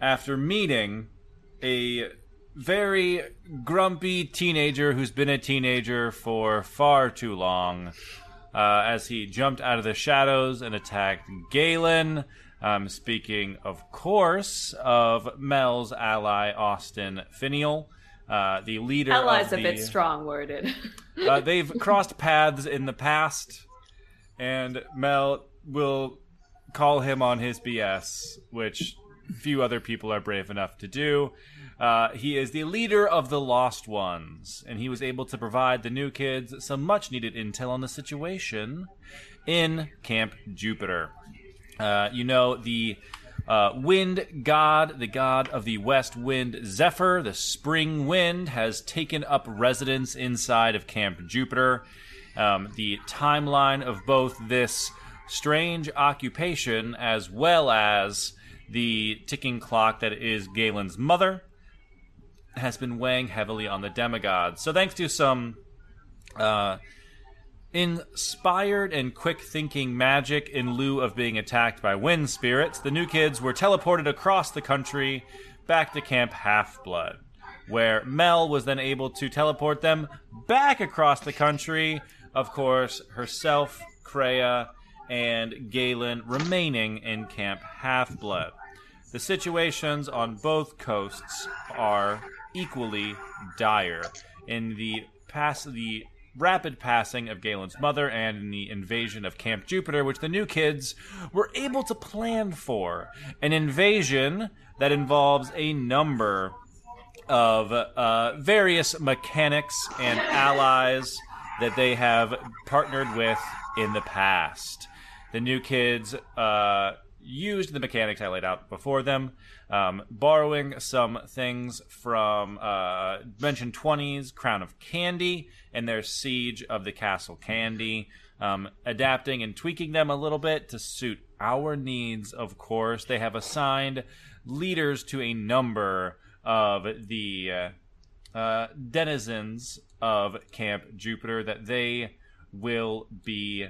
After meeting a very grumpy teenager who's been a teenager for far too long, uh, as he jumped out of the shadows and attacked Galen. Um, speaking, of course, of Mel's ally, Austin Finial, uh, the leader Ally's of a bit strong worded. Uh, they've crossed paths in the past, and Mel will call him on his BS, which few other people are brave enough to do. Uh, he is the leader of the Lost Ones, and he was able to provide the new kids some much needed intel on the situation in Camp Jupiter. Uh, you know, the uh, wind god, the god of the west wind, Zephyr, the spring wind, has taken up residence inside of Camp Jupiter. Um, the timeline of both this strange occupation as well as the ticking clock that is Galen's mother has been weighing heavily on the demigods. So, thanks to some uh, inspired and quick thinking magic in lieu of being attacked by wind spirits, the new kids were teleported across the country back to Camp Half Blood, where Mel was then able to teleport them back across the country. Of course, herself, Kreia, and Galen remaining in Camp Half Blood. The situations on both coasts are equally dire. In the pass, the rapid passing of Galen's mother, and in the invasion of Camp Jupiter, which the new kids were able to plan for, an invasion that involves a number of uh, various mechanics and allies that they have partnered with in the past. The new kids uh, used the mechanics I laid out before them, um, borrowing some things from uh, Dimension 20s Crown of Candy and their Siege of the Castle Candy, um, adapting and tweaking them a little bit to suit our needs, of course. They have assigned leaders to a number of the uh, uh, denizens of Camp Jupiter that they will be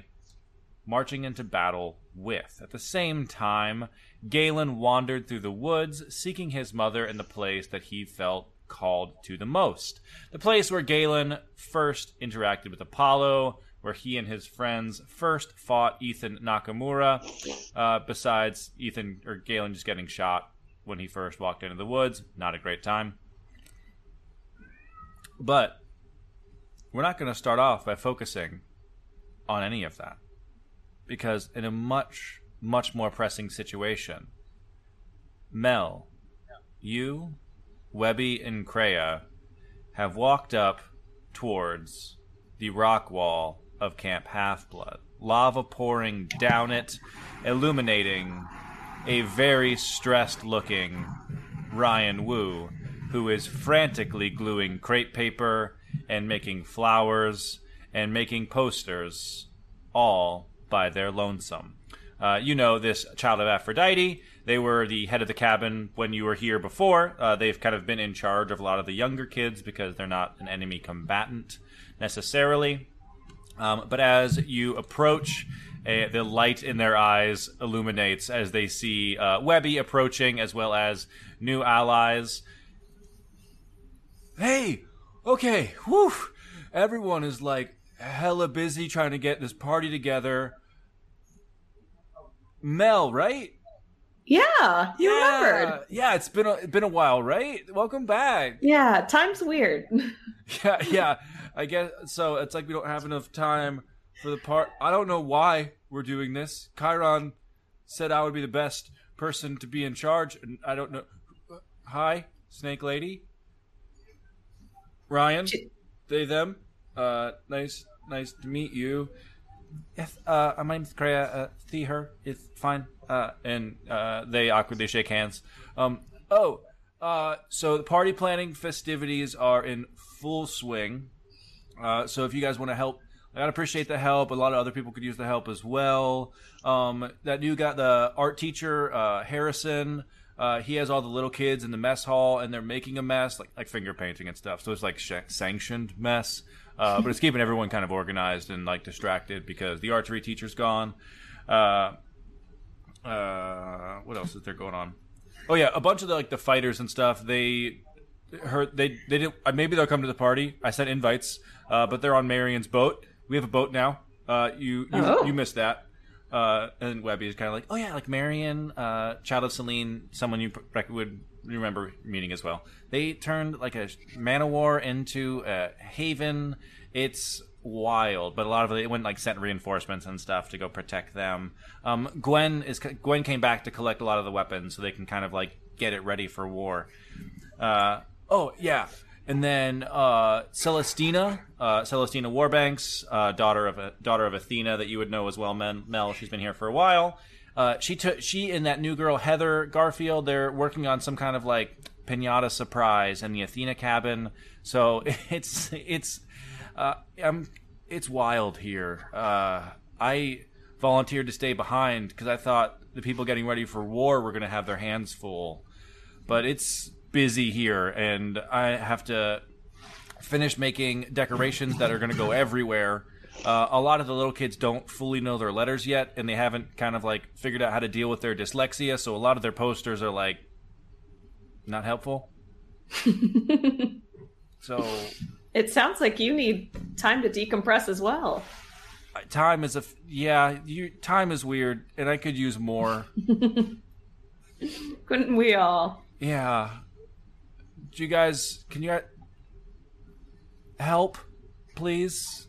marching into battle with. At the same time, Galen wandered through the woods, seeking his mother in the place that he felt called to the most. The place where Galen first interacted with Apollo, where he and his friends first fought Ethan Nakamura, uh, besides Ethan or Galen just getting shot when he first walked into the woods. Not a great time. But we're not going to start off by focusing on any of that because in a much much more pressing situation. Mel you webby and kreia have walked up towards the rock wall of camp half-blood. Lava pouring down it illuminating a very stressed looking ryan wu who is frantically gluing crepe paper and making flowers and making posters all by their lonesome. Uh, you know this child of Aphrodite. They were the head of the cabin when you were here before. Uh, they've kind of been in charge of a lot of the younger kids because they're not an enemy combatant necessarily. Um, but as you approach, uh, the light in their eyes illuminates as they see uh, Webby approaching, as well as new allies. Hey, okay, whew. Everyone is like hella busy trying to get this party together. Mel, right? Yeah, you yeah. remembered. Yeah, it's been a, it's been a while, right? Welcome back. Yeah, time's weird. Yeah, yeah. I guess so. It's like we don't have enough time for the part. I don't know why we're doing this. Chiron said I would be the best person to be in charge, and I don't know. Hi, Snake Lady. Ryan, they them. Uh, nice, nice to meet you. Yes, uh, my name's Kreia. Uh, see her. It's fine. Uh, and uh, they awkwardly shake hands. Um, Oh, uh, so the party planning festivities are in full swing. Uh, so if you guys want to help, I'd appreciate the help. A lot of other people could use the help as well. Um, that new guy, the art teacher, uh, Harrison. Uh, he has all the little kids in the mess hall, and they're making a mess, like like finger painting and stuff. So it's like sh- sanctioned mess, uh, but it's keeping everyone kind of organized and like distracted because the archery teacher's gone. Uh, uh, what else is there going on? Oh yeah, a bunch of the like the fighters and stuff. They heard they they did uh, maybe they'll come to the party. I sent invites, uh, but they're on Marion's boat. We have a boat now. Uh, you you, Oh. you missed that. Uh, and Webby is kind of like, oh yeah, like Marion, uh, Child of Selene, someone you pr- would remember meeting as well. They turned like a man of war into a haven. It's wild, but a lot of it went like sent reinforcements and stuff to go protect them. Um, Gwen is Gwen came back to collect a lot of the weapons so they can kind of like get it ready for war. Uh, oh yeah, and then uh, Celestina, uh, Celestina Warbanks, uh, daughter of a daughter of Athena that you would know as well. Mel she's been here for a while. Uh, she took she and that new girl Heather Garfield. They're working on some kind of like pinata surprise in the Athena cabin. So it's it's uh, I'm it's wild here. Uh, I volunteered to stay behind because I thought the people getting ready for war were going to have their hands full but it's busy here and I have to finish making decorations that are going to go everywhere. Uh, a lot of the little kids don't fully know their letters yet, and they haven't kind of like figured out how to deal with their dyslexia. So a lot of their posters are like not helpful. so It sounds like you need time to decompress as well. time is a yeah. You time is weird, and I could use more. Couldn't we all? Yeah. Do you guys? Can you help, please?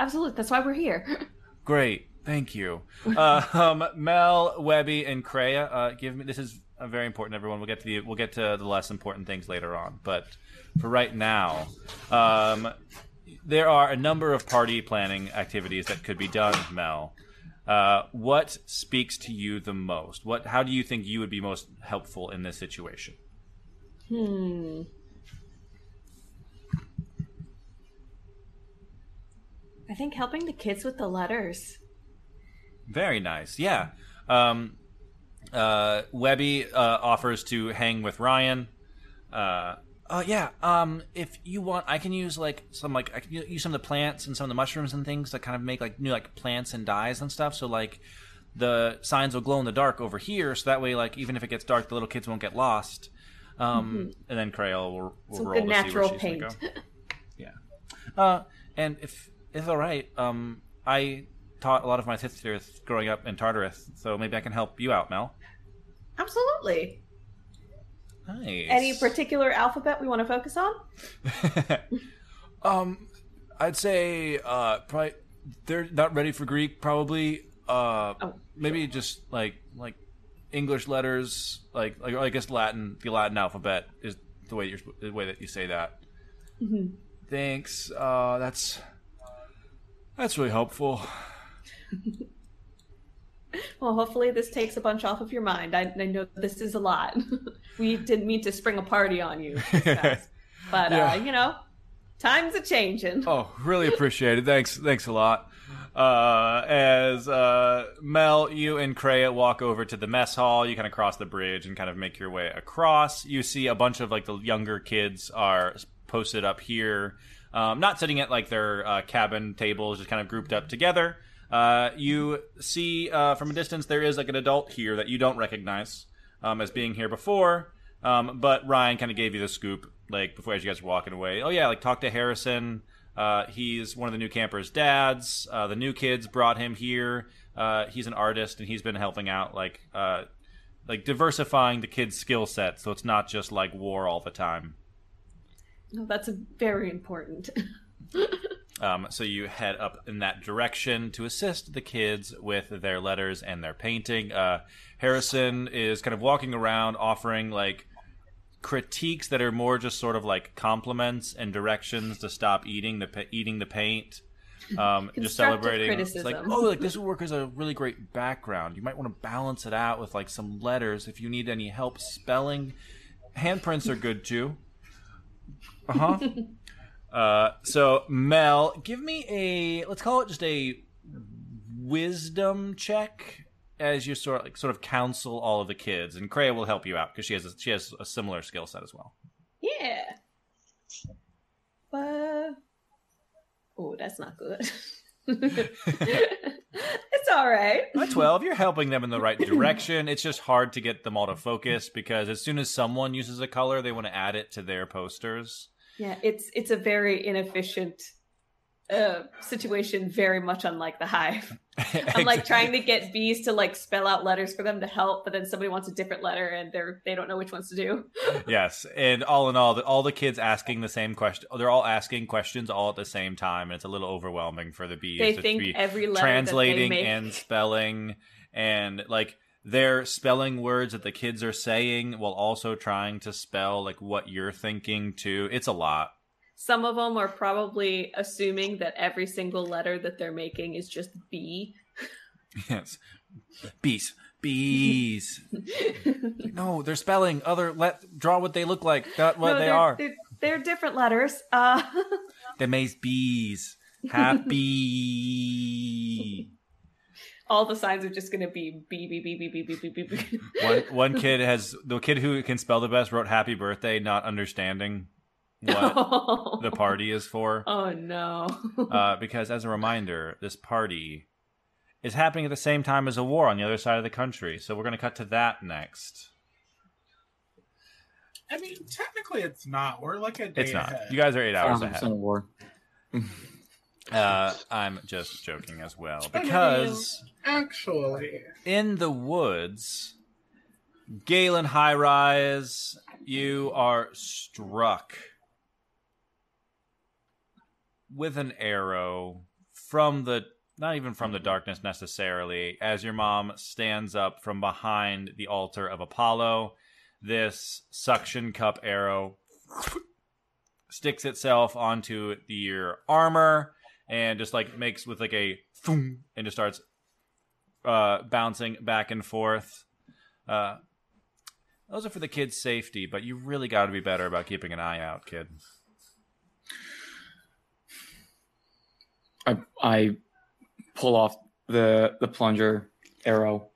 Absolutely. That's why we're here. Great, thank you. Uh, um, Mel, Webby, and Kreia, uh, give me. This is uh, very important. Everyone, we'll get to the we'll get to the less important things later on. But for right now, um, there are a number of party planning activities that could be done. Mel, uh, what speaks to you the most? What? How do you think you would be most helpful in this situation? Hmm. I think helping the kids with the letters. Very nice. Yeah. Um, uh, Webby uh, offers to hang with Ryan. Uh, oh yeah. Um, if you want, I can use like some like I can use some of the plants and some of the mushrooms and things that kind of make like new like plants and dyes and stuff. So like the signs will glow in the dark over here, so that way like even if it gets dark, the little kids won't get lost. Um, and then Crayola will, will roll to see where natural she's paint. go. Yeah. Uh, and if it's all right, um, I taught a lot of my sisters growing up in Tartarus, so maybe I can help you out, Mel. Absolutely. Nice. Any particular alphabet we want to focus on? um, I'd say uh, probably they're not ready for Greek. Probably uh, Oh, maybe just like like English letters, like like I guess Latin. The Latin alphabet is the way you're the way that you say that. Mm-hmm. Thanks. Uh, that's that's really helpful. Well, hopefully this takes a bunch off of your mind. I, I know this is a lot. we didn't mean to spring a party on you, fast. but Yeah. uh, you know, times are changing. Oh, really appreciate it. Thanks, thanks a lot. Uh, as uh, Mel, you and Kreia walk over to the mess hall, you kind of cross the bridge and kind of make your way across. You see a bunch of like the younger kids are posted up here, um, not sitting at like their uh, cabin tables, just kind of grouped up together. Uh, you see uh, from a distance there is like an adult here that you don't recognize um, as being here before. Um, but Ryan kind of gave you the scoop, like before as you guys were walking away. Oh yeah, like talk to Harrison. Uh, he's one of the new campers' dads. Uh, the new kids brought him here. Uh, he's an artist and he's been helping out, like like diversifying the kids' skill set, so it's not just like war all the time. No, that's very important. Um, so you head up in that direction to assist the kids with their letters and their painting. Uh, Harrison is kind of walking around offering like critiques that are more just sort of like compliments and directions to stop eating the pa- eating the paint. Um, just celebrating. It's like, oh, like this would work as a really great background. You might want to balance it out with like some letters if you need any help spelling. handprints are good too. Uh-huh. uh So Mel, give me a let's call it just a wisdom check as you sort of, like sort of counsel all of the kids, and Kreia will help you out because she has a, she has a similar skill set as well. Yeah. But oh, that's not good. it's all right. At 12, you're helping them in the right direction. It's just hard to get them all to focus because as soon as someone uses a color, they want to add it to their posters. Yeah, it's it's a very inefficient uh, situation, very much unlike the hive. I'm like trying to get bees to like spell out letters for them to help, but then somebody wants a different letter and they're they don't know which ones to do. yes, and all in all, all the kids asking the same question. They're all asking questions all at the same time, and it's a little overwhelming for the bees. They to think be every letter translating that they make... and spelling, and like they're spelling words that the kids are saying while also trying to spell like what you're thinking too. It's a lot. Some of them are probably assuming that every single letter that they're making is just B. Yes. Bees. Bees. no, they're spelling other let draw what they look like, not what no, they they're. They're, they're, different letters. Uh They made bees. Happy. All the signs are just gonna be B B B B B B B B B. one one kid has the kid who can spell the best wrote happy birthday, not understanding what oh. the party is for. Oh no! uh, because as a reminder, this party is happening at the same time as a war on the other side of the country. So we're going to cut to that next. I mean, technically, it's not. We're like a day It's not. ahead. You guys are eight hours ahead. war. uh, I'm just joking as well because actually, in the woods, Galen High Rise, you are struck with an arrow from the not even from the darkness necessarily as your mom stands up from behind the altar of Apollo this suction cup arrow sticks itself onto your armor and just like makes with like a foom and just starts uh, bouncing back and forth uh, those are for the kids safety but you really got to be better about keeping an eye out kid I I pull off the the plunger arrow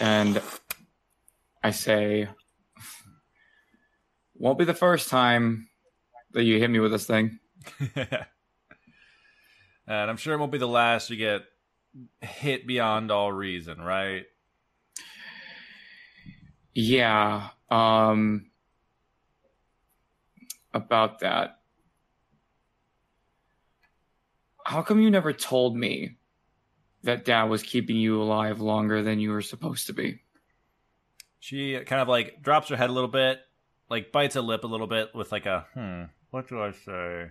and I say won't be the first time that you hit me with this thing. and I'm sure it won't be the last you get hit beyond all reason, right? Yeah. Um about that. how come you never told me that dad was keeping you alive longer than you were supposed to be? She kind of like drops her head a little bit, like bites a lip a little bit with like a hmm, what do I say?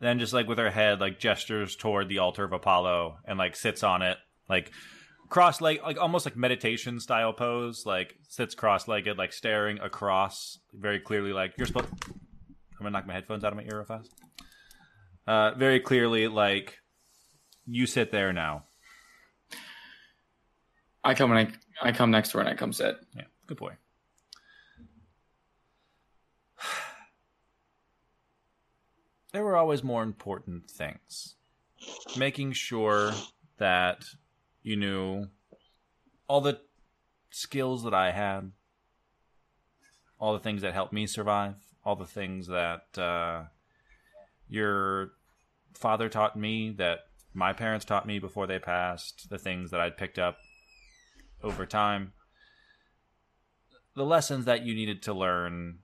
Then just like with her head, like gestures toward the altar of Apollo and like sits on it, like cross leg, like almost like meditation style pose, like sits cross legged, like staring across, very clearly, like you're supposed. I'm gonna knock my headphones out of my ear real fast uh, very clearly like you sit there now. I come and I, I come next to her and I come sit. Yeah, good boy. There were always more important things. Making sure that you knew all the skills that I had, all the things that helped me survive, all the things that uh, your father taught me that my parents taught me before they passed, the things that I'd picked up over time, the lessons that you needed to learn.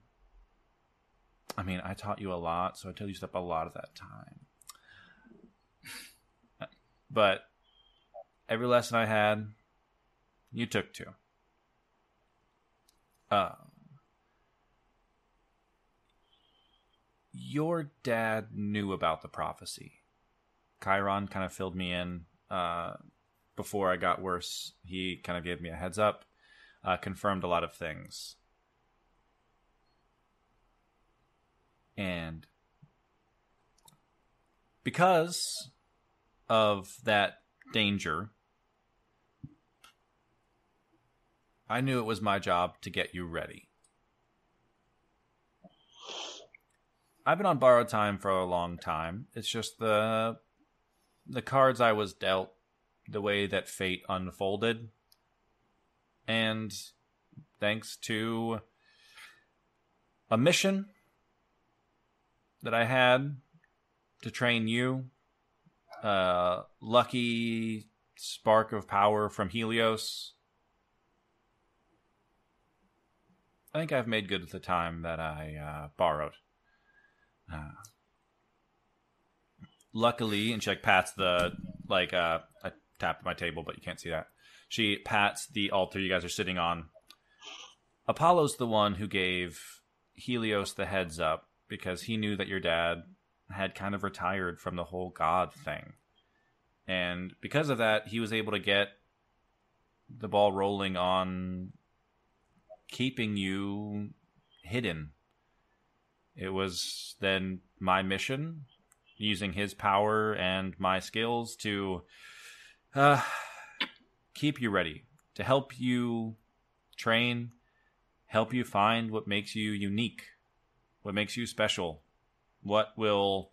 I mean, I taught you a lot, so I told you stuff a lot of that time. But every lesson I had, you took two. Uh, your dad knew about the prophecy. Chiron kind of filled me in uh, before I got worse. He kind of gave me a heads up, uh, confirmed a lot of things. And because of that danger, I knew it was my job to get you ready. I've been on borrowed time for a long time. It's just the the cards I was dealt, the way that fate unfolded, and thanks to a mission that I had to train you, uh, lucky spark of power from Helios. I think I've made good the time that I uh, borrowed. Uh, luckily, and she like pats the like uh, I tapped my table, but you can't see that. She pats the altar you guys are sitting on. Apollo's the one who gave Helios the heads up because he knew that your dad had kind of retired from the whole god thing. And because of that, he was able to get the ball rolling on keeping you hidden. It was then my mission, using his power and my skills to uh, keep you ready, to help you train, help you find what makes you unique, what makes you special, what will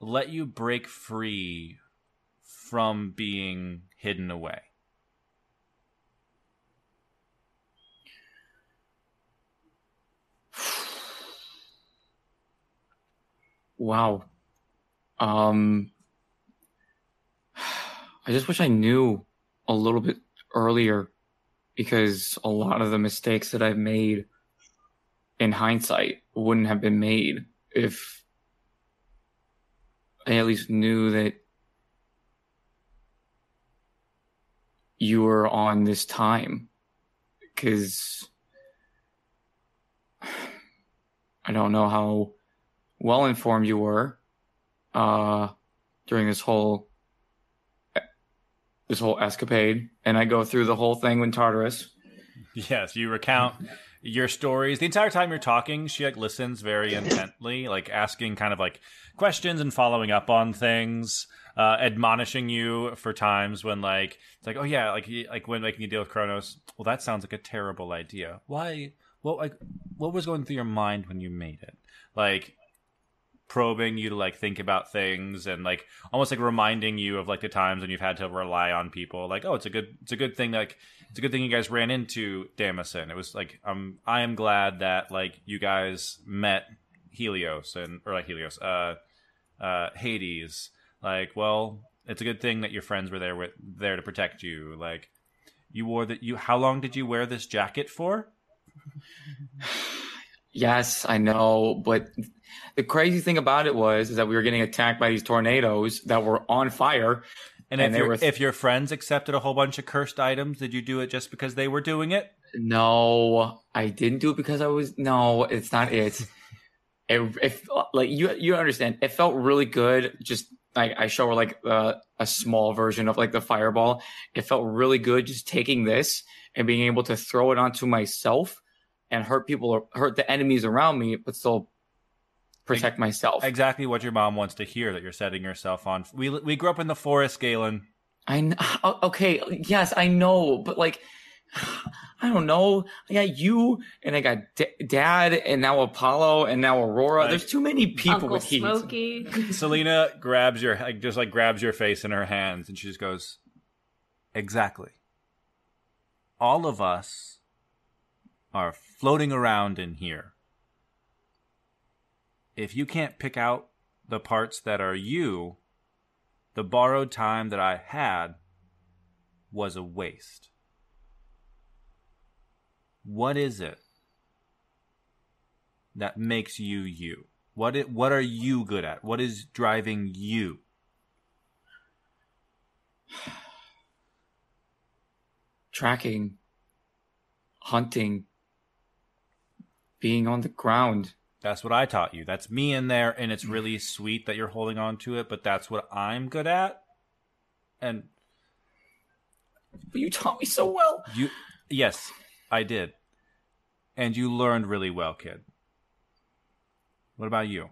let you break free from being hidden away. Wow. Um I just wish I knew a little bit earlier because a lot of the mistakes that I've made in hindsight wouldn't have been made if I at least knew that you were on this time because I don't know how well informed you were uh, during this whole this whole escapade, and I go through the whole thing with Tartarus. Yes, you recount your stories the entire time you're talking. She like listens very intently, like asking kind of like questions and following up on things, uh, admonishing you for times when like it's like, oh yeah, like like when making a deal with Kronos. Well, that sounds like a terrible idea. Why? What like what was going through your mind when you made it? Like probing you to like think about things and like almost like reminding you of like the times when you've had to rely on people like oh it's a good it's a good thing like it's a good thing you guys ran into Damasen. It was like um I am glad that like you guys met Helios and or like Helios uh uh Hades. Like well it's a good thing that your friends were there with there to protect you. Like you wore that you how long did you wear this jacket for? Yes, I know, but the crazy thing about it was is that we were getting attacked by these tornadoes that were on fire. And, And if, your, were- if your friends accepted a whole bunch of cursed items, did you do it just because they were doing it? No, I didn't do it because I was no, it's not it. It, it like you you understand. It felt really good. Just like I show her like uh, a small version of like the fireball. It felt really good just taking this and being able to throw it onto myself and hurt people, hurt the enemies around me, but still protect myself. Exactly what your mom wants to hear that you're setting yourself on. We we grew up in the forest, Galen. I kn- oh, okay, yes, I know, but like, I don't know. I got you, and I got D- Dad, and now Apollo, and now Aurora. Like- There's too many people Uncle with heat. Smokey. Selena grabs your like just like grabs your face in her hands and she just goes, "Exactly. All of us are floating around in here. If you can't pick out the parts that are you, the borrowed time that I had was a waste. What is it that makes you you? What it, what are you good at? What is driving you? Tracking, hunting, being on the ground. That's what I taught you. That's me in there, and it's really mm-hmm. sweet that you're holding on to it, but that's what I'm good at. And But you taught me so well. you, yes, I did. And you learned really well, kid. What about you?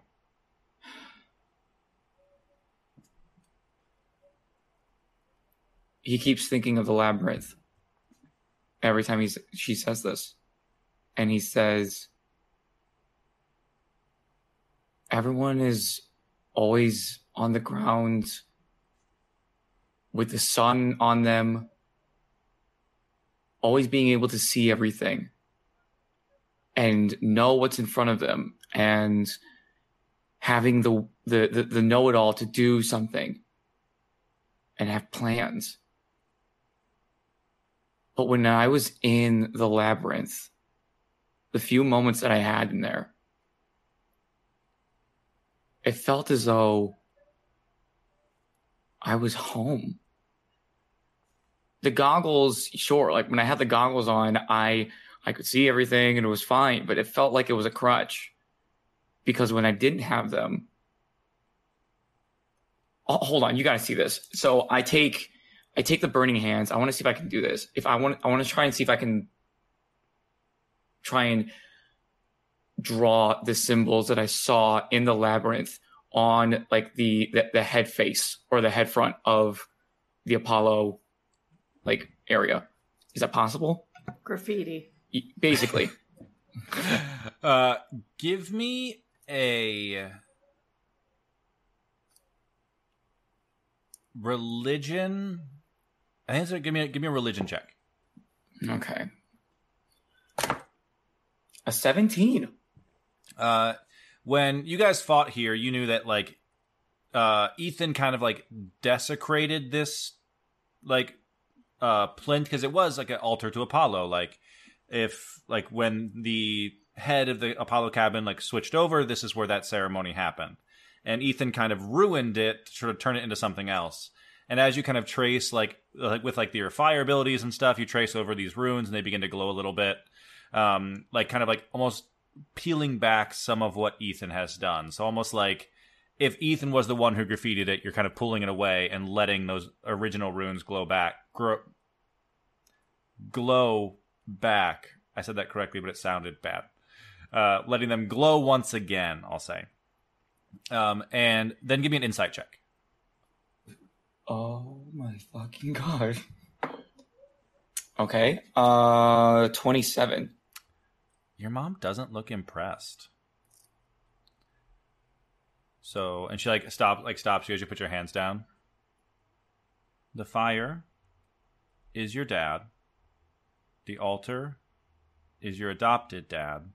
He keeps thinking of the labyrinth every time he's she says this, and he says, everyone is always on the ground with the sun on them, always being able to see everything and know what's in front of them and having the the the, the know it all to do something and have plans. But when I was in the labyrinth, the few moments that I had in there, it felt as though I was home. The goggles, sure, like when I had the goggles on, I I could see everything and it was fine, but it felt like it was a crutch. Because when I didn't have them, oh, hold on, you got to see this. So I take I take the burning hands. I want to see if I can do this. If I want I want to try and see if I can try and draw the symbols that I saw in the labyrinth on like the, the the, head face or the head front of the Apollo like area. Is that possible? Graffiti. Basically. uh, give me a religion. I think so. Give me a, give me a religion check. Okay. A seventeen. Uh, when you guys fought here, you knew that like uh, Ethan kind of like desecrated this like uh plinth because it was like an altar to Apollo. Like if like when the head of the Apollo cabin like switched over, this is where that ceremony happened. And Ethan kind of ruined it to sort of turn it into something else. And as you kind of trace like like with like your fire abilities and stuff, you trace over these runes and they begin to glow a little bit. Um, like kind of like almost peeling back some of what Ethan has done. So almost like if Ethan was the one who graffitied it, you're kind of pulling it away and letting those original runes glow back, grow, glow back. I said that correctly, but it sounded bad. Uh, letting them glow once again, I'll say. Um, and then give me an insight check. Oh my fucking god. Okay. Uh 27. Your mom doesn't look impressed. So, and she like stop like stops you as you put your hands down. The fire is your dad. The altar is your adopted dad.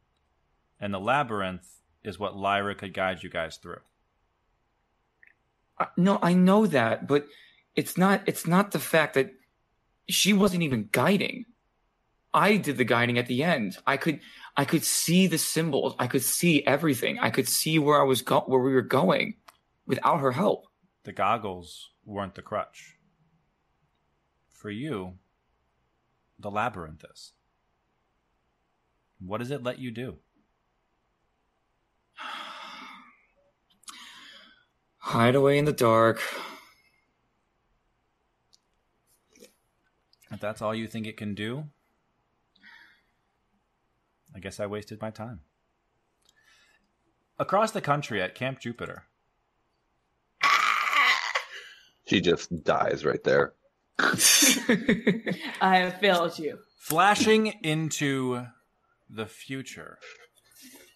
And the labyrinth is what Lyra could guide you guys through. Uh, no, I know that, but it's not it's not the fact that she wasn't even guiding. I did the guiding at the end. I could I could see the symbols. I could see everything. I could see where I was go- where we were going without her help. The goggles weren't the crutch. For you, the labyrinth is. What does it let you do? Hide away in the dark. If that's all you think it can do, I guess I wasted my time. Across the country at Camp Jupiter. She just dies right there. I have failed you. Flashing into the future.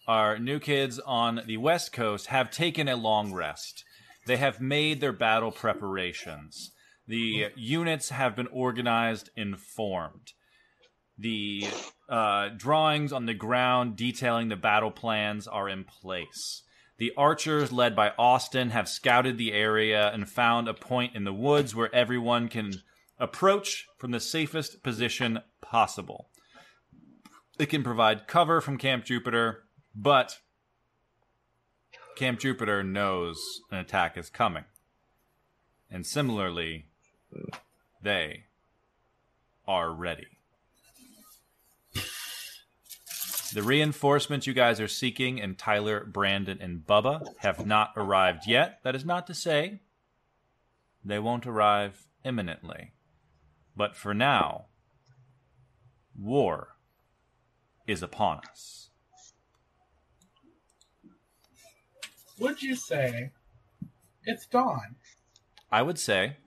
Our new kids on the West Coast have taken a long rest. They have made their battle preparations. The units have been organized and formed. The uh, drawings on the ground detailing the battle plans are in place. The archers, led by Austin, have scouted the area and found a point in the woods where everyone can approach from the safest position possible. It can provide cover from Camp Jupiter, but Camp Jupiter knows an attack is coming. And similarly, they are ready. The reinforcements you guys are seeking in Tyler, Brandon, and Bubba have not arrived yet. That is not to say they won't arrive imminently. But for now, war is upon us. Would you say it's dawn? I would say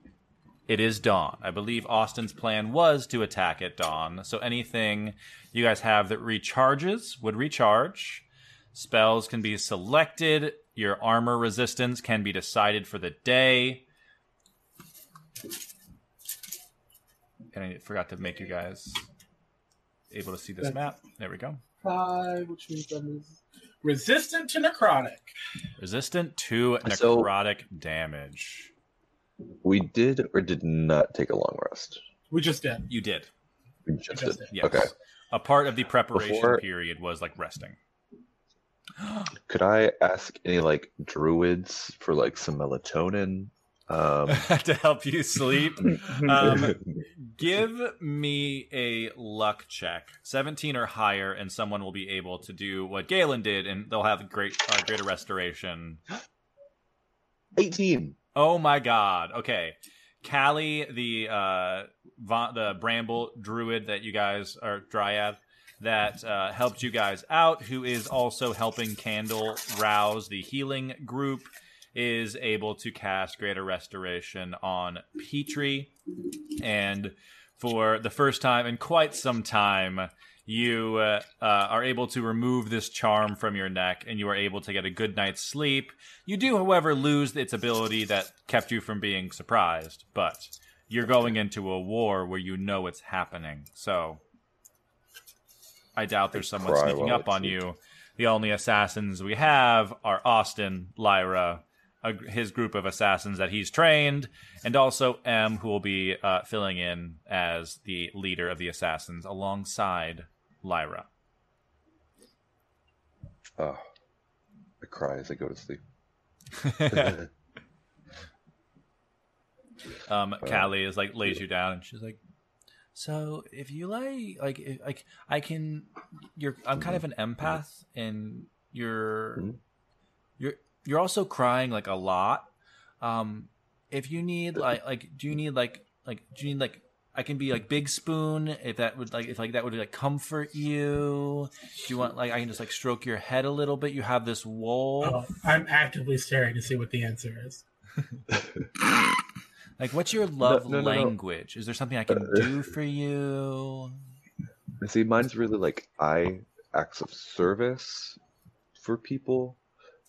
it is dawn. I believe Austin's plan was to attack at dawn. So anything you guys have that recharges would recharge. Spells can be selected. Your armor resistance can be decided for the day. And I forgot to make you guys able to see this map. There we go. Five, which means that is resistant to necrotic. Resistant to So- necrotic damage. We did or did not take a long rest. We just did. You did. We just Just did. Yes. Okay. A part of the preparation Before- period was like resting. Could I ask any like druids for like some melatonin? Um, to help you sleep. Um, give me a luck check, seventeen or higher, and someone will be able to do what Galen did, and they'll have a great uh, greater restoration. 18. Oh my god! Okay, Callie, the uh, Va- the Bramble Druid that you guys are Dryad that uh, helped you guys out, who is also helping Candle rouse the healing group, is able to cast Greater Restoration on Petrie, and for the first time in quite some time. You uh, uh, are able to remove this charm from your neck, and you are able to get a good night's sleep. You do, however, lose its ability that kept you from being surprised, but you're going into a war where you know it's happening. So I doubt there's someone sneaking up on you. The only assassins we have are Austin, Lyra, a, his group of assassins that he's trained, and also M, who will be uh, filling in as the leader of the assassins alongside Lyra. Oh, I cry as I go to sleep. um, Callie is like lays you down, and she's like, "So if you like, like, if, like, I can. You're. I'm kind of an empath, and you're, Mhm. you're, you're also crying like a lot. Um, if you need like, like, do you need like, like, do you need like." I can be like big spoon if that would like if like that would like comfort you. Do you want like I can just like stroke your head a little bit? You have this wool. Oh, I'm actively staring to see what the answer is. Like, what's your love no, no, no. language? Is there something I can do uh, for you? See, mine's really like I acts of service for people.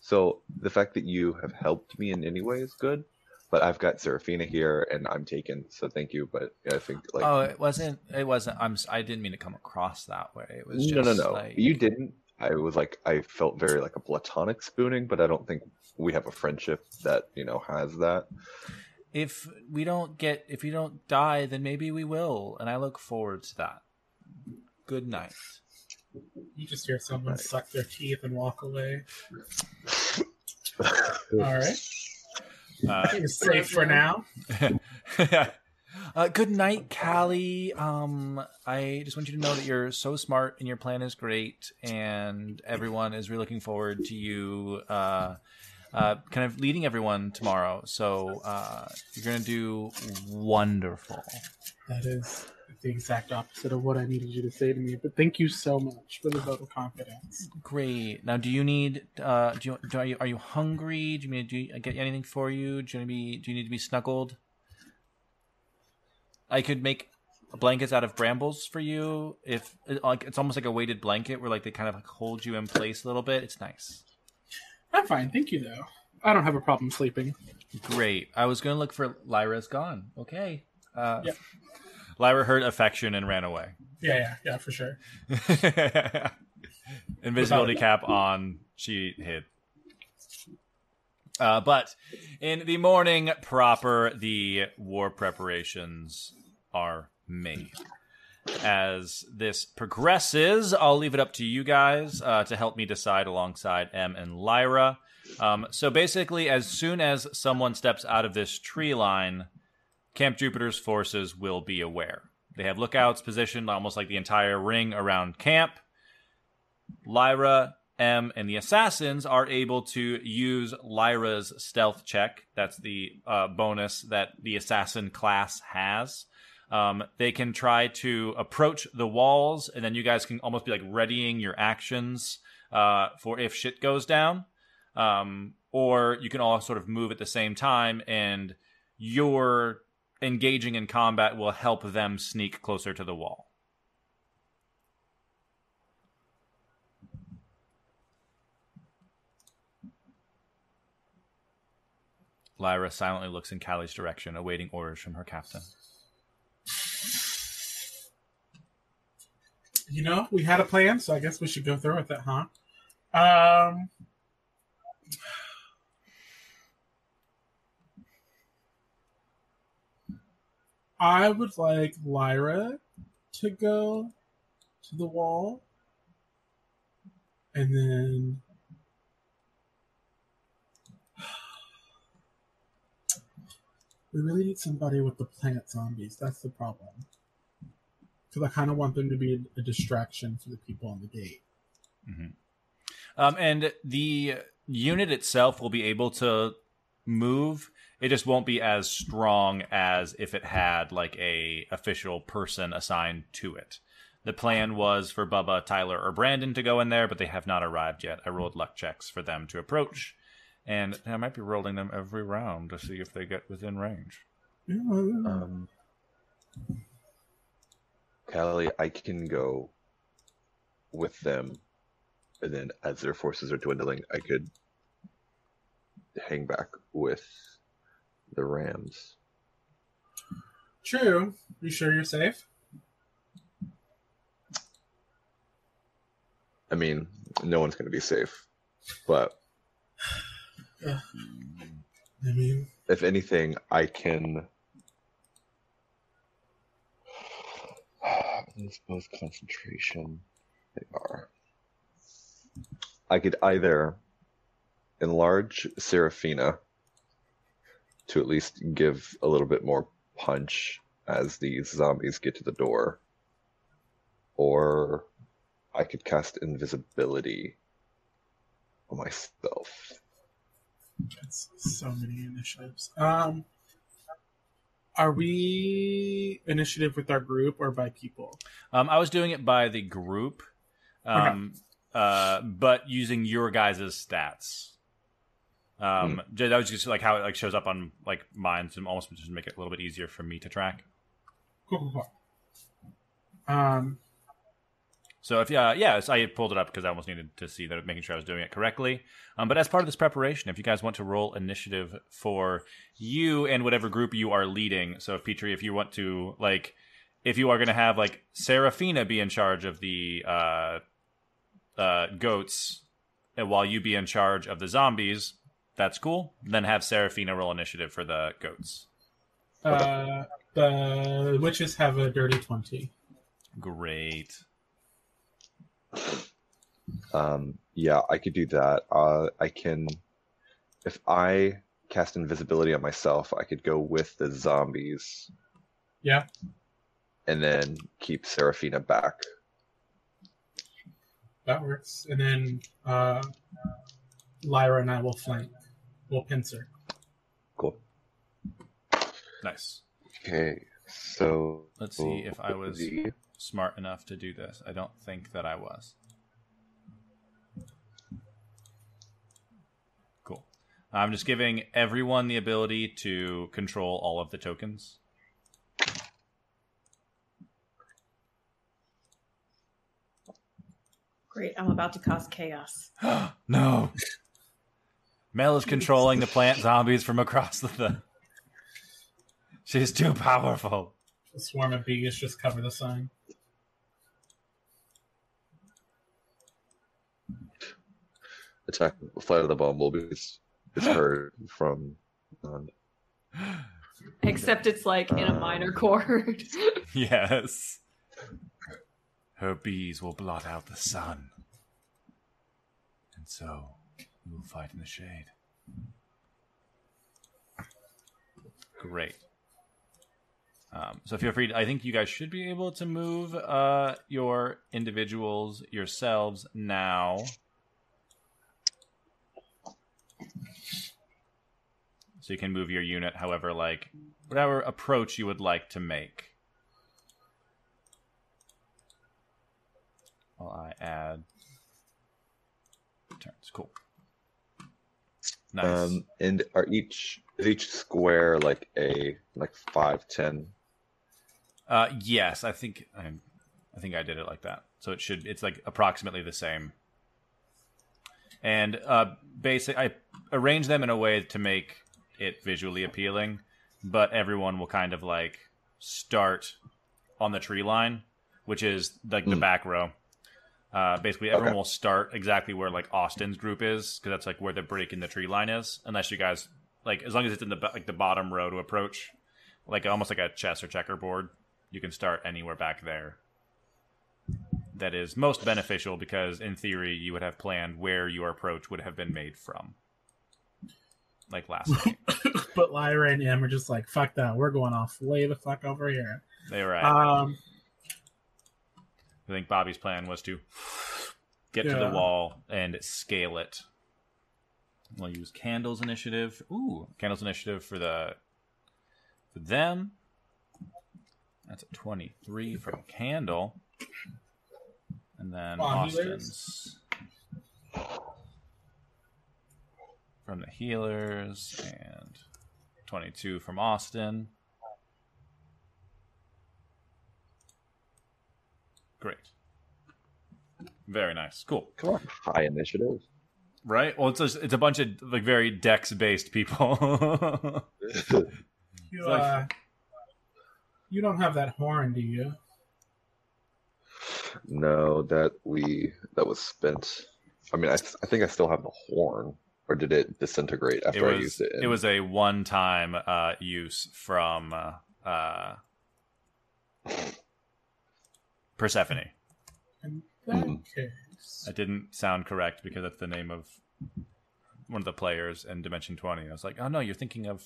So the fact that you have helped me in any way is good. But I've got Serafina here, and I'm taken. So thank you. But I think like oh, it wasn't. It wasn't. I'm. s- I didn't mean to come across that way. It was just no, no, no. Like, You didn't. I was like, I felt very like a platonic spooning, but I don't think we have a friendship that you know has that. If we don't get, if we don't die, then maybe we will, and I look forward to that. Good night. You just hear someone Right. suck their teeth and walk away. All right. Uh, You're safe for now. uh, good night, Callie. Um, I just want you to know that you're so smart and your plan is great, and everyone is really looking forward to you. Uh, uh, kind of leading everyone tomorrow. So uh, you're gonna do wonderful. That is the exact opposite of what I needed you to say to me. But thank you so much for the vote of confidence. Great. Now, do you need? Uh, do you, do, are you are you hungry? Do you need do you get anything for you? Do you need to be? Do you need to be snuggled? I could make blankets out of brambles for you. If like it's almost like a weighted blanket where like they kind of like hold you in place a little bit. It's nice. I'm fine, thank you though. I don't have a problem sleeping. Great. I was gonna look for Lyra's gone. Okay. Uh, Yep. Lyra heard affection and ran away. Yeah, yeah, yeah, for sure. Invisibility cap on. She hid. Uh, but in the morning proper, the war preparations are made. As this progresses, I'll leave it up to you guys uh, to help me decide alongside M and Lyra. Um, so basically, as soon as someone steps out of this tree line, Camp Jupiter's forces will be aware. They have lookouts positioned almost like the entire ring around camp. Lyra, M, and the assassins are able to use Lyra's stealth check. That's the uh, bonus that the assassin class has. Um, they can try to approach the walls, and then you guys can almost be like readying your actions uh, for if shit goes down. Um, or you can all sort of move at the same time, and your engaging in combat will help them sneak closer to the wall. Lyra silently looks in Callie's direction, awaiting orders from her captain. You know, we had a plan, so I guess we should go through with it, huh? Um, I would like Lyra to go to the wall, and then we really need somebody with the plant zombies. That's the problem. Because I kind of want them to be a, distraction for the people on the gate. Um, and the unit itself will be able to move. It just won't be as strong as if it had like a official person assigned to it. The plan was for Bubba, Tyler, or Brandon to go in there, but they have not arrived yet. I rolled luck checks for them to approach, and I might be rolling them every round to see if they get within range. Um, Callie, I can go with them, and then as their forces are dwindling, I could hang back with the Rams. True. You sure you're safe? I mean, no one's going to be safe, but I mean, if anything, I can. I suppose concentration. They are. I could either enlarge Serafina to at least give a little bit more punch as these zombies get to the door, or I could cast invisibility on myself. That's so many initiatives. Um, are we initiative with our group or by people? Um, I was doing it by the group, um, uh, but using your guys' stats. Um, j- that was just like how it like shows up on like mine to almost just make it a little bit easier for me to track. Cool, cool, cool. Um, So if yeah, yeah, I pulled it up because I almost needed to see that making sure I was doing it correctly. Um, but as part of this preparation, if you guys want to roll initiative for you and whatever group you are leading, so if Petrie, if you want to like, if you are going to have like Serafina be in charge of the uh, uh, goats, and while you be in charge of the zombies, that's cool. Then have Seraphina roll initiative for the goats. uh, the witches have a dirty 20. Great. Um, yeah, I could do that. Uh, I can, if I cast invisibility on myself, I could go with the zombies Yeah, and then keep Seraphina back. that works. And then uh, Lyra and I will flank. We'll pincer. Cool. Nice. Okay, so Let's see if I was the- smart enough to do this. I don't think that I was. Cool. I'm just giving everyone the ability to control all of the tokens. Great, I'm about to cause chaos. no. Mel is controlling the plant zombies from across the. the... She's too powerful. A swarm of bees just cover the sign. attack flight of the bumblebees is heard from um, Except it's like in a minor chord. Yes. Her bees will blot out the sun. And so we will fight in the shade. Great. Um, so feel free. To, I think you guys should be able to move uh, your individuals yourselves now. So you can move your unit however, like whatever approach you would like to make. While I add turns. Cool. Nice. um and are each is each square like a like five ten Uh, yes, I think I, I think I did it like that. So it should it's like approximately the same. And uh, basic, I arrange them in a way to make it visually appealing. But everyone will kind of like start on the tree line, which is like the Mm. back row. Uh, basically, everyone Okay. will start exactly where like Austin's group is, because that's like where the break in the tree line is. Unless you guys like, as long as it's in the like the bottom row to approach, like almost like a chess or checkerboard, you can start anywhere back there. That is most beneficial because, in theory, you would have planned where your approach would have been made from, like last game. but Lyra and Em are just like, fuck that. We're going off way the fuck over here. They were at. Um, I think Bobby's plan was to get to the wall and scale it. We'll use Candle's initiative. Ooh, Candle's initiative for the for them. That's a twenty-three from Candle, and then Austin's from the healers, and twenty-two from Austin. Great. Very nice. Cool. Come on, high initiative. Right? Well, it's a, it's a bunch of like very dex based people. you, uh, you don't have that horn, do you? no, that we that was spent. I mean, I, I think I still have the horn, or did it disintegrate it after I used it? in- it was a one time uh, use from uh, uh, Persephone. In that Mhm. case, It didn't sound correct because that's the name of one of the players in Dimension Twenty. I was like, oh no, you're thinking of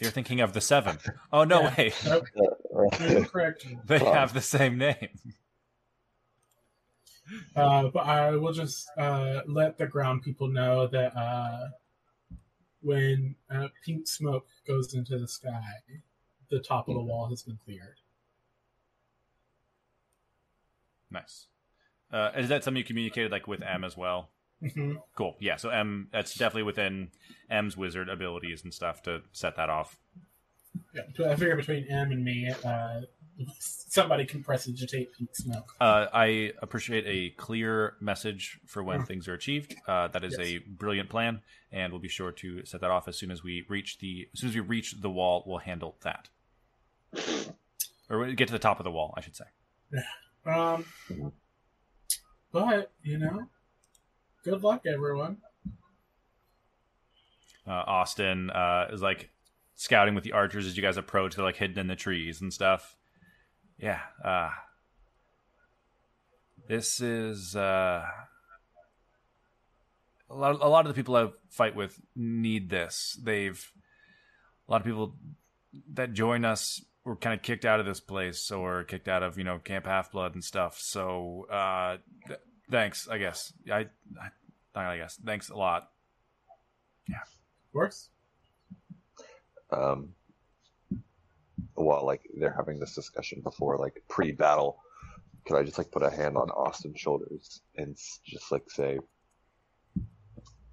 you're thinking of the seven. Oh no, Yeah. wait, nope, correct. they Fuck. have the same name. Uh, but I will just uh, let the ground people know that uh, when uh, pink smoke goes into the sky, the top of the wall has been cleared. Nice. Uh, is that something you communicated like with M as well? hmm Cool. Yeah. So M, that's definitely within M's wizard abilities and stuff to set that off. Yeah, so I figure between M and me, uh, somebody can prestidigitate pink smoke. Uh, I appreciate a clear message for when Mm. things are achieved. Uh, that is Yes. a brilliant plan, and we'll be sure to set that off as soon as we reach the as soon as we reach the wall. We'll handle that, or get to the top of the wall, I should say. Um, but you know, good luck, everyone. Uh, Austin uh, is like scouting with the archers as you guys approach. They're like hidden in the trees and stuff. Yeah. Uh, this is uh, a lot. Of, A lot of the people I fight with need this. They've a lot of people that join us were kind of kicked out of this place or kicked out of you know Camp Half Blood and stuff. So uh, th- thanks, I guess. I, I, I guess. Thanks a lot. Yeah, Of course. um, while like they're having this discussion before like pre-battle, could I just like put a hand on Austin's shoulders and just like say,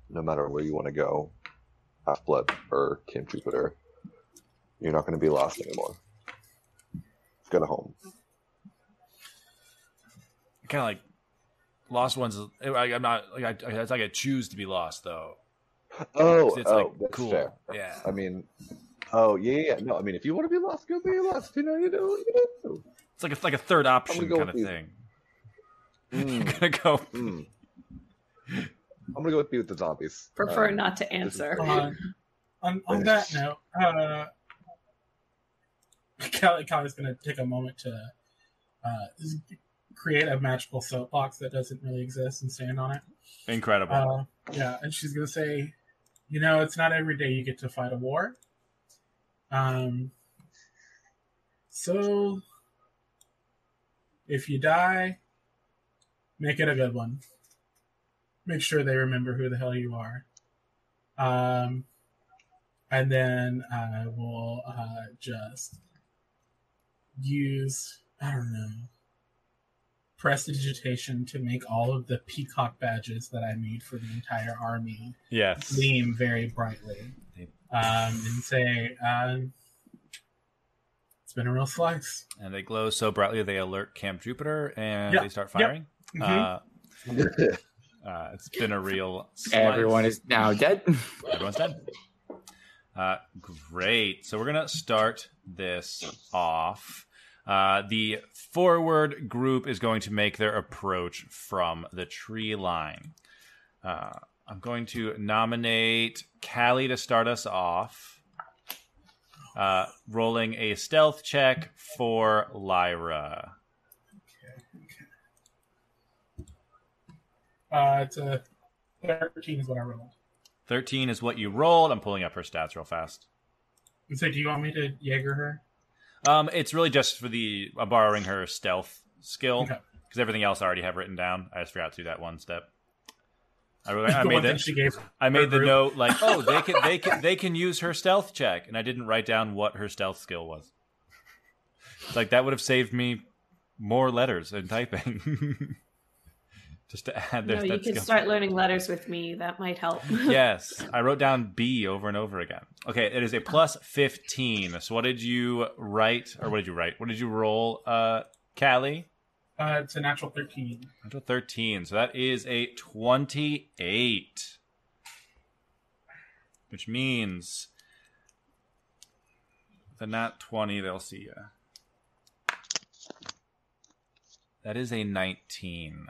no matter where you want to go, Half Blood or Camp Jupiter, you're not going to be lost anymore. Go to home. kind of like lost ones. I, I'm not like I, it's like I choose to be lost though. Oh, 'Cause it's oh, like cool. fair. Yeah, I mean, oh yeah, yeah. No, I mean, if you want to be lost, go be lost. You know, you know, you know. it's like a, like a third option go kind of you. thing. Mm, I'm gonna go. mm. I'm gonna go with you with the zombies. Prefer Um, not to answer. On, on, on that note, uh, Kelly is going to take a moment to uh, create a magical soapbox that doesn't really exist and stand on it. Incredible. Uh, yeah, and she's going to say, you know, it's not every day you get to fight a war. Um, so if you die, make it a good one. Make sure they remember who the hell you are. Um, and then I will uh, just use, I don't know, prestidigitation to make all of the peacock badges that I made for the entire army yes. gleam very brightly. Um, and say, um, it's been a real slice. And they glow so brightly they alert Camp Jupiter and Yep, they start yep. firing. Mhm. Uh, uh, it's been a real. Slice. Everyone is now dead. Everyone's dead. Uh, great. So we're gonna start this off. Uh, the forward group is going to make their approach from the tree line. Uh, I'm going to nominate Callie to start us off. Uh, rolling a stealth check for Lyra. Uh, it's a 13 is what I rolled. 13 is what you rolled. I'm pulling up her stats real fast. So, do you want me to Jaeger her? Um, it's really just for the uh, borrowing her stealth skill Okay. because everything else I already have written down. I just forgot to do that one step. I, really, I made the. I made the group. note like, oh, they can they can they can use her stealth check, and I didn't write down what her stealth skill was. It's like that would have saved me more letters and typing. just to add their No, you that can skill. start learning letters with me. That might help. yes, I wrote down B over and over again. Okay, it is a plus 15. So what did you write, or what did you write? What did you roll, uh, Callie? Uh, it's a natural 13. natural 13. So that is a 28. Which means the nat 20, they'll see you. That is a 19.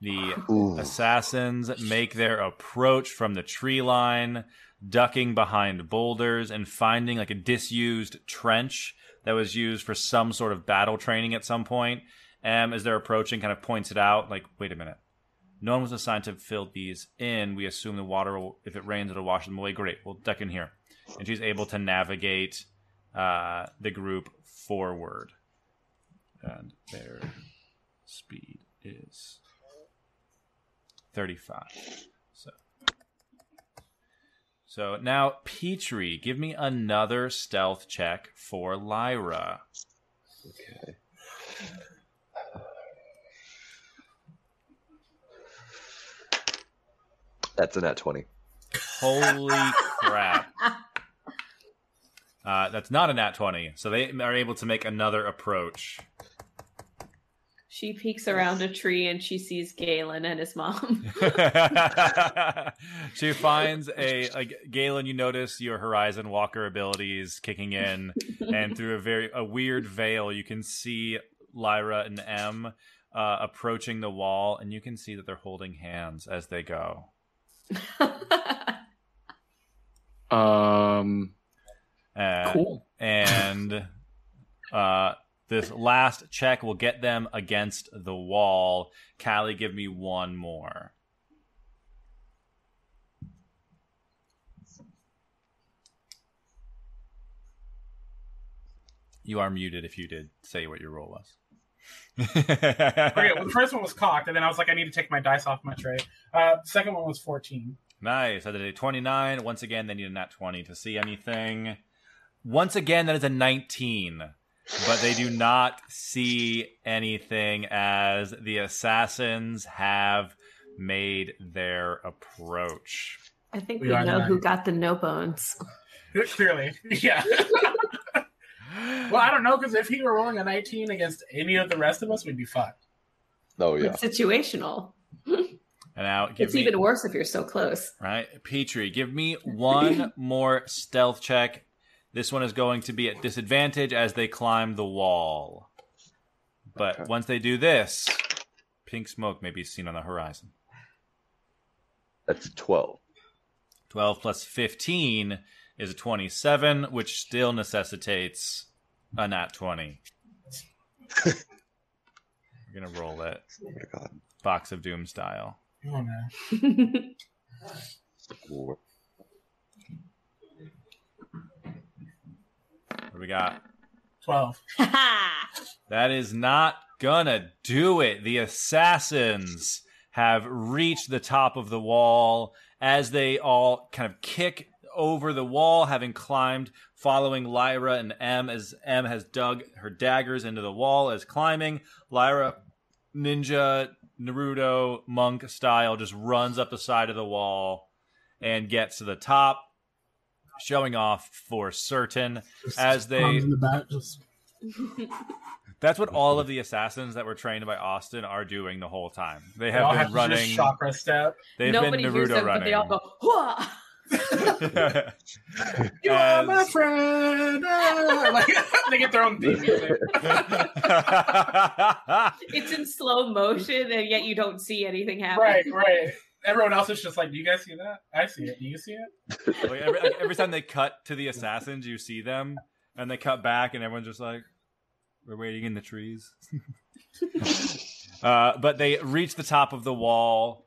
The Ooh. assassins make their approach from the tree line, ducking behind boulders and finding like a disused trench that was used for some sort of battle training at some point. Em, as they're approaching, kind of points it out like, wait a minute. No one was assigned to fill these in. We assume the water, will, if it rains, it'll wash them away. Great. We'll duck in here. And she's able to navigate uh, the group forward. And their speed is 35. So. So now, Petrie, give me another stealth check for Lyra. Okay. That's a nat 20. Holy crap. Uh, that's not a nat 20. So they are able to make another approach. She peeks around a tree and she sees Galen and his mom. she finds a like Galen. You notice your Horizon Walker abilities kicking in, and through a very a weird veil, you can see Lyra and M uh, approaching the wall, and you can see that they're holding hands as they go. Um, Uh, cool. and uh, this last check will get them against the wall. Callie, give me one more. You are muted if you did say what your roll was. Okay, well, the first one was cocked, and then I was like, I need to take my dice off my tray. Uh, second one was 14. Nice. I did a 29. Once again, they need a nat 20 to see anything. Once again, that is a 19. But they do not see anything as the assassins have made their approach. I think We we, know the who got the no bones. Clearly, yeah. well, I don't know, because if he were rolling a 19 against any of the rest of us, we'd be fucked. Oh, yeah. It's situational. And now, give It's me, even worse if you're so close. right, Petrie, give me one more stealth check. This one is going to be at disadvantage as they climb the wall. But Okay. once they do this, pink smoke may be seen on the horizon. That's 12. 12 plus 15 is a 27, which still necessitates a nat 20. We're going to roll it. Oh my god. Box of Doom style. Oh, no. What do we got? 12. That is not gonna do it. The assassins have reached the top of the wall as they all kind of kick over the wall, having climbed, following Lyra and M as M has dug her daggers into the wall as climbing. Lyra, ninja, Naruto, monk style, just runs up the side of the wall and gets to the top, showing off for certain Just as they in the back, just... that's what all of the assassins that were trained by Austin are doing the whole time. They they have all been have running. chakra step. They've Nobody been hears Naruto them, running. but they all go, Hua! You are my friend. Ah, like, they get their own theme music. It's in slow motion, and yet you don't see anything happen. right, right. Everyone else is just like, "Do you guys see that? I see it. Do you see it?" Like, every, like, every time they cut to the assassins, you see them, and they cut back, and everyone's just like, "We're waiting in the trees." uh, but they reach the top of the wall.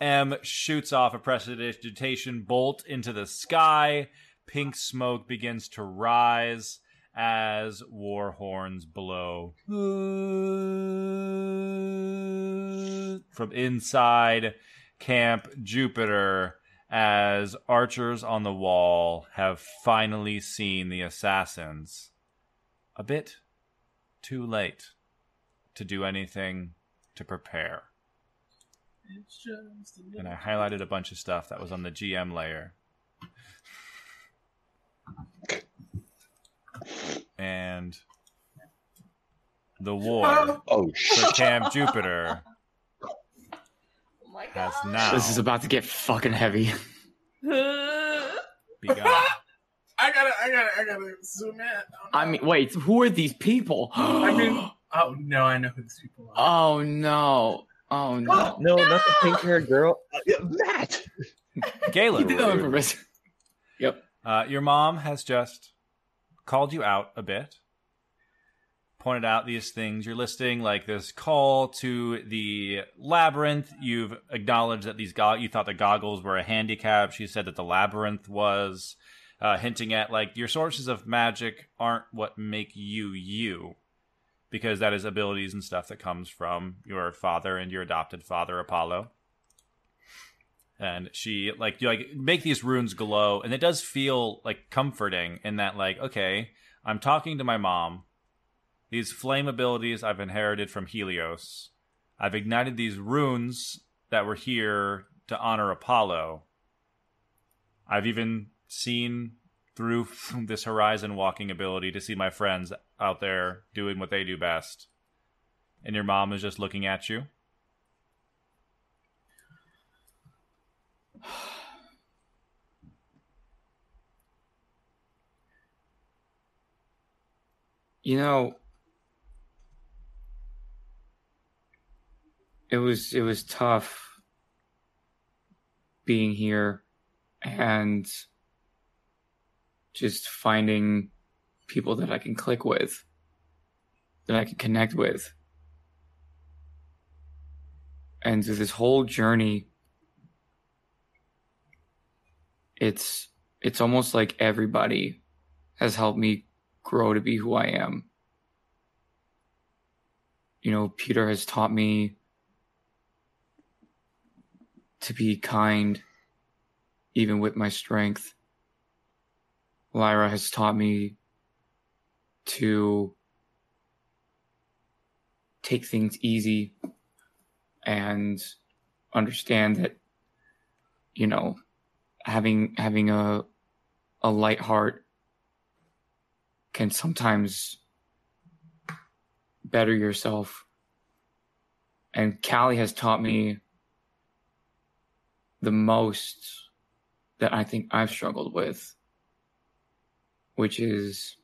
M shoots off a prestidigitation bolt into the sky. Pink smoke begins to rise as war horns blow from inside Camp Jupiter as archers on the wall have finally seen the assassins. A bit too late to do anything to prepare. It's just And I highlighted a bunch of stuff that was on the GM layer. And the war Oh for shit! Camp Jupiter Oh my has now This is about to get fucking heavy. begun. I gotta, I gotta, I gotta zoom in. Oh, I mean, wait, who are these people? I mean, oh no, I know who these people are. oh no. Oh no. No, not the pink haired girl. Uh, Matt. He Galen, did that on purpose. Yep. uh, your mom has just called you out a bit, pointed out these things you're listing, like this call to the labyrinth. You've acknowledged that these go- you thought the goggles were a handicap. She said that the labyrinth was, uh, hinting at like your sources of magic aren't what make you you. Because that is abilities and stuff that comes from your father and your adopted father, Apollo. And she like you like make these runes glow and it does feel like comforting in that like okay i'm talking to my mom. These flame abilities i've inherited from helios. I've ignited these runes that were here to honor apollo. I've even seen through this horizon walking ability to see my friends out there doing what they do best. And your mom is just looking at you You know, it was it was tough being here and just finding people that I can click with, that I can connect with. And through this whole journey, it's it's almost like everybody has helped me grow to be who I am. You know, Peter has taught me to be kind, even with my strength. Lyra has taught me to take things easy and understand that, you know, having having a a light heart can sometimes better yourself. And Callie has taught me the most that I think I've struggled with, which is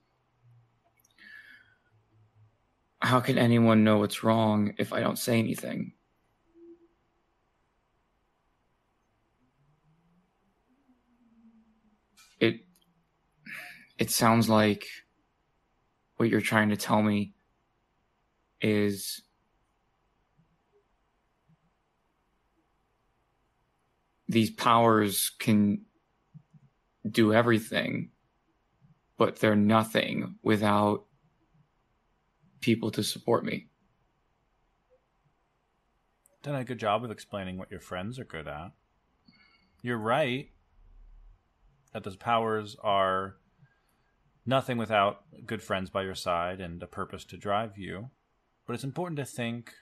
how can anyone know what's wrong if I don't say anything? It it sounds like what you're trying to tell me is these powers can do everything, but they're nothing without people to support me. done a good job of explaining what your friends are good at. You're right that those powers are nothing without good friends by your side and a purpose to drive you. But it's important to think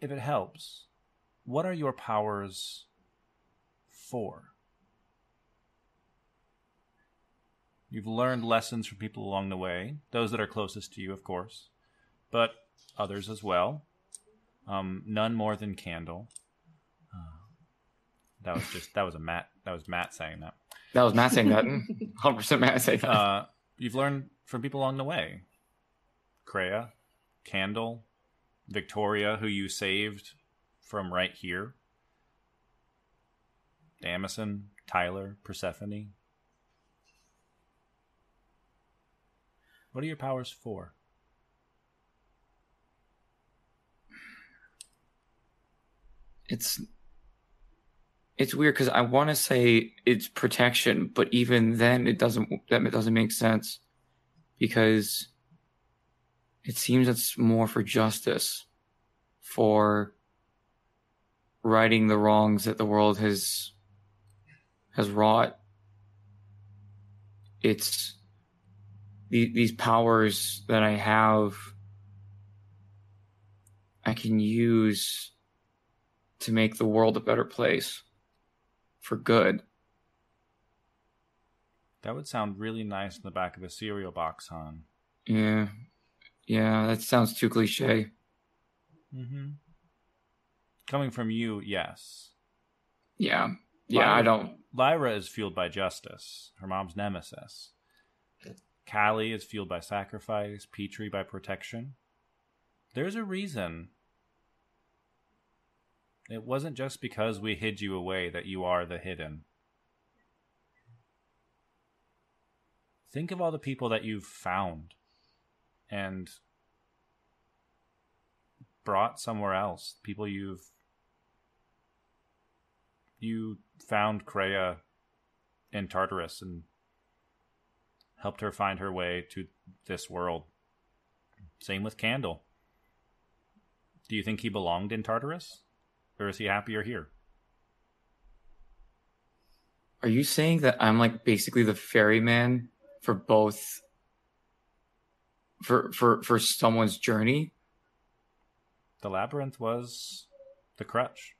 if it helps, what are your powers for? You've learned lessons from people along the way, those that are closest to you, of course, but others as well. Um, none more than Candle. That was just that was a Matt that was Matt saying that. That was Matt saying that. 100% Matt saying that. Uh, you've learned from people along the way. Kreia, Candle, Victoria, who you saved from right here. Damasen, Tyler, Persephone. What are your powers for? it's it's weird because I want to say it's protection, but even then, it doesn't that doesn't make sense because it seems it's more for justice, for righting the wrongs that the world has has wrought. It's the, these powers that I have. I can use to make the world a better place for good. That would sound really nice in the back of a cereal box, hon. Yeah. Yeah, that sounds too cliche. Mm-hmm. Coming from you, yes. Yeah. Yeah, I don't. Lyra is fueled by justice, her mom's nemesis. Callie is fueled by sacrifice, Petrie by protection. There's a reason. It wasn't just because we hid you away that you are the hidden. Think of all the people that you've found and brought somewhere else. People you've you found Kreia in Tartarus and helped her find her way to this world. Same with Candle. Do you think he belonged in Tartarus? Or is he happier here? Are you saying that I'm like basically the ferryman for both for for for someone's journey? The labyrinth was the crutch.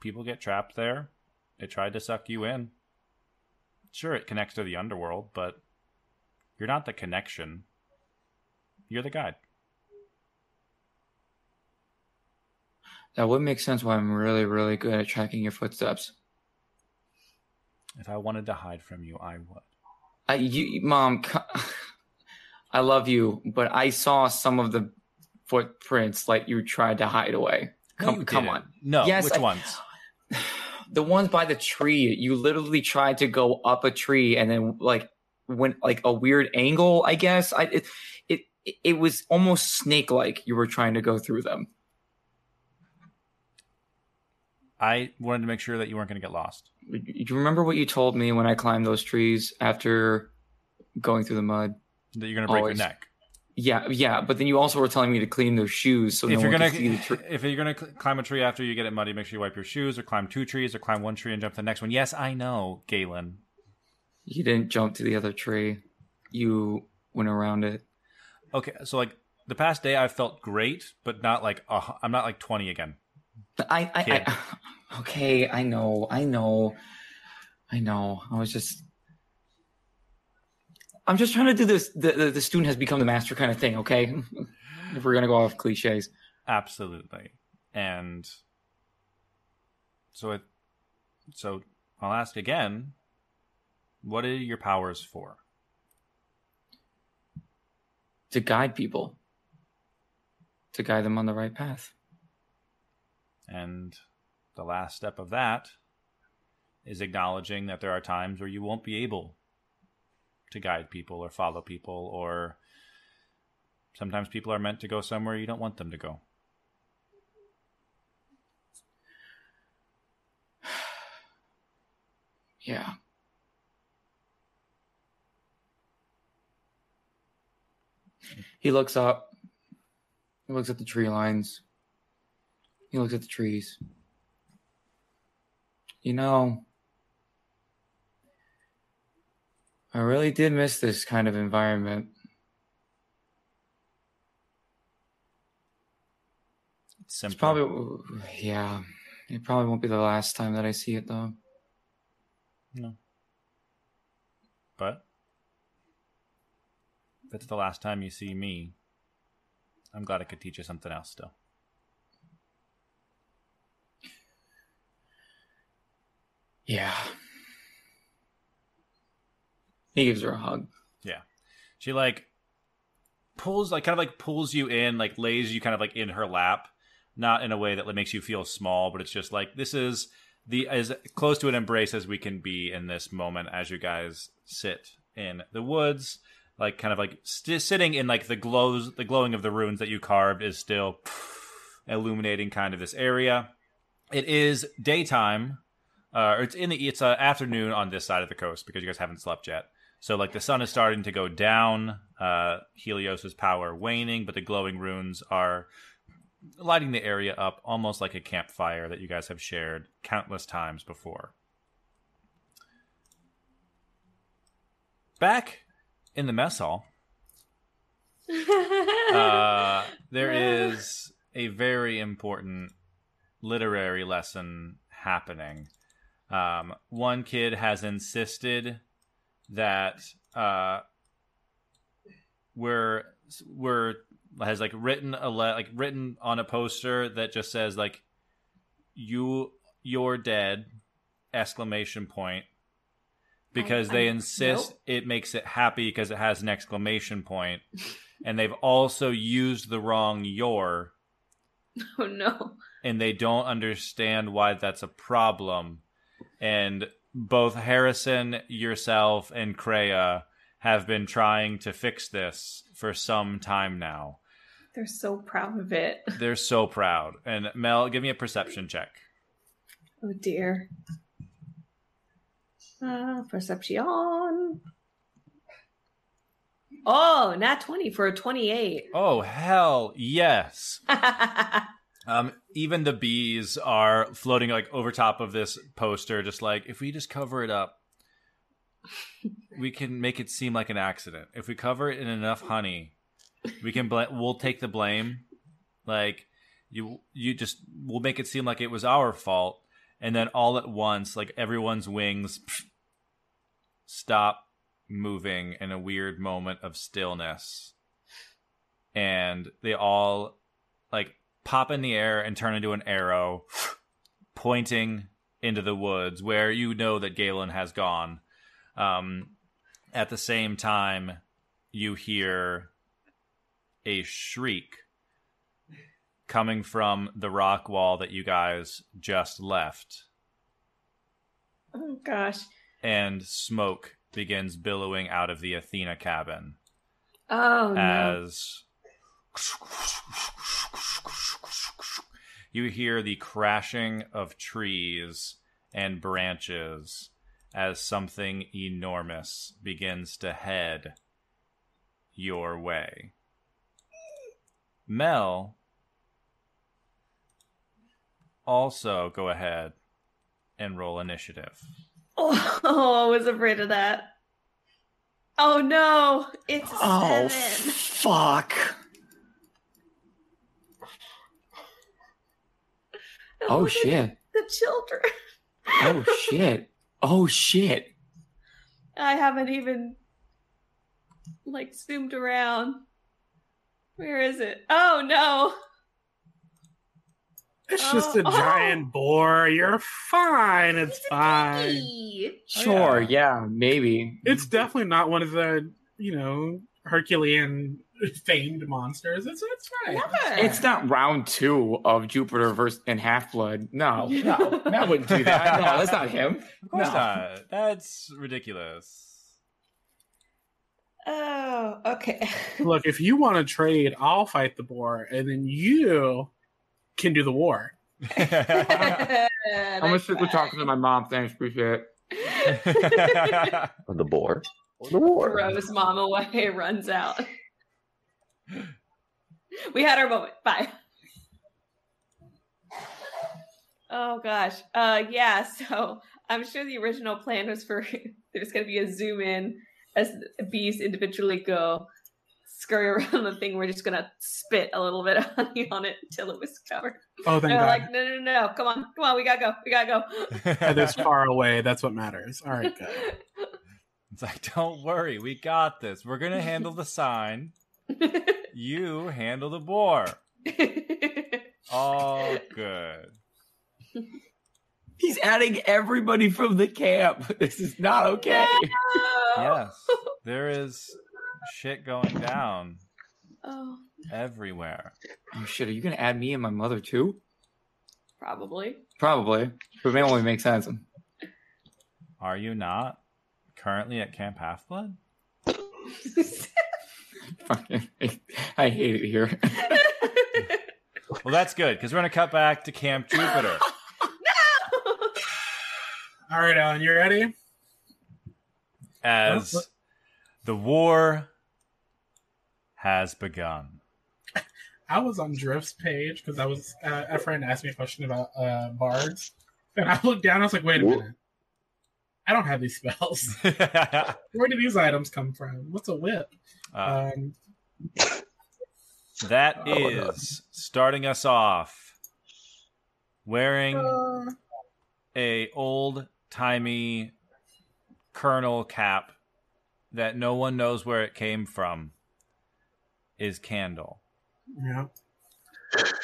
People get trapped there. It tried to suck you in. Sure, it connects to the underworld, but you're not the connection. You're the guide. That would make sense why I'm really, really good at tracking your footsteps. If I wanted to hide from you, I would. I, you, mom, I love you, but I saw some of the footprints like you tried to hide away. Come, you come didn't. on. No, Yes, which I- ones? The ones by the tree, you literally tried to go up a tree and then like went like a weird angle. I guess I it it, it was almost snake like. You were trying to go through them. I wanted to make sure that you weren't going to get lost. Do you remember what you told me when I climbed those trees after going through the mud? That you're going to break Always. your neck. Yeah, yeah, but then you also were telling me to clean those shoes so if no you're one gonna could see the tree. if you're gonna cl- climb a tree after you get it muddy, make sure you wipe your shoes, or climb two trees, or climb one tree and jump to the next one. Yes, I know, Galen. You didn't jump to the other tree. You went around it. Okay, so like the past day, I felt great, but not like uh, I'm not like 20 again. I, I, Kid. I, okay, I know, I know, I know. I was just, I'm just trying to do this. The, the, the student has become the master kind of thing. Okay, if we're gonna go off cliches, Absolutely, and so it. So I'll ask again. What are your powers for? to guide people, to guide them on the right path. And the last step of that is acknowledging that there are times where you won't be able to guide people or follow people, or sometimes people are meant to go somewhere you don't want them to go. Yeah. He looks up. He looks at the tree lines. He looks at the trees. You know, I really did miss this kind of environment. It's It's probably, yeah, it probably won't be the last time that I see it though. No. But if it's the last time you see me, I'm glad I could teach you something else still. Yeah. He gives her a hug. Yeah. She like pulls like kind of like pulls you in, like lays you kind of like in her lap, not in a way that like, makes you feel small, but it's just like this is the as close to an embrace as we can be in this moment as you guys sit in the woods, like kind of like st- sitting in like the glows, the glowing of the runes that you carved is still illuminating kind of this area. It is daytime, uh, or it's in the it's uh, afternoon on this side of the coast because you guys haven't slept yet. So like the sun is starting to go down, uh, Helios's power waning, but the glowing runes are lighting the area up almost like a campfire that you guys have shared countless times before. Back in the mess hall, uh, there is a very important literary lesson happening. Um, one kid has insisted that uh, we're we're has like written a le- like written on a poster that just says like you you're dead exclamation point because I- they I- insist nope. it makes it happy because it has an exclamation point and they've also used the wrong your oh no. and they don't understand why that's a problem. And both Harrison, yourself, and Kreia have been trying to fix this for some time now. They're so proud of it. They're so proud. And Mel, give me a perception check. Oh dear. Uh, perception. Oh, not 20 for a 28. Oh, hell yes. Um, even the bees are floating like over top of this poster, just like if we just cover it up, we can make it seem like an accident. If we cover it in enough honey, we can bl- we'll take the blame. Like you, you just we'll make it seem like it was our fault, and then all at once, like everyone's wings stop moving in a weird moment of stillness, and they all like pop in the air and turn into an arrow pointing into the woods where you know that Galen has gone. Um, at the same time, you hear a shriek coming from the rock wall that you guys just left, oh gosh. and smoke begins billowing out of the Athena cabin. Oh no. As you hear the crashing of trees and branches as something enormous begins to head your way. Mel, also go ahead and roll initiative. Oh, I was afraid of that. Oh no, it's a Oh, seven. fuck. Oh, shit. The children. Oh, shit. Oh, shit. I haven't even like zoomed around. Where is it? Oh no. It's just Oh, a oh. giant boar. You're fine. It's fine. Eee. Sure, yeah. yeah. maybe. It's definitely not one of the, you know, Herculean famed monsters. It's it's fine. Never. It's not round two of Jupiter versus and Half Blood. No, no, Matt wouldn't do that. No, that's not him. Of course No. not. That's ridiculous. Oh, okay. Look, if you want to trade, I'll fight the boar, and then you can do the war. I'm gonna stick with talking to my mom. Thanks, appreciate it. The boar. Or the war. Throws mom away, runs out. We had our moment. Bye. Oh gosh. Uh yeah, so I'm sure the original plan was for there's gonna be a zoom in as bees individually go scurry around the thing. We're just gonna spit a little bit of honey on it until it was covered. Oh, thank They're God. like, no, no, no, no, come on, come on, we gotta go, we gotta go. And this far away, that's what matters. All right, good. It's like, don't worry, we got this. We're gonna handle the sign. You handle the boar. All good. He's adding everybody from the camp. This is not okay. Yes, there is shit going down Oh, everywhere. Oh shit, are you gonna add me and my mother too? probably. Probably. But it may only make sense. Are you not currently at Camp Half Blood? Fucking I hate it here. Well, that's good because we're gonna cut back to Camp Jupiter. no. All right, Alan, you ready? as What- the war has begun. I was on Drift's page because I was uh, a friend asked me a question about uh, bards, and I looked down. I was like, "Wait a minute, I don't have these spells. uh, Where do these items come from? What's a whip?" Um, that Oh, no. is starting us off wearing uh, a old timey colonel cap that no one knows where it came from is Candle. yeah.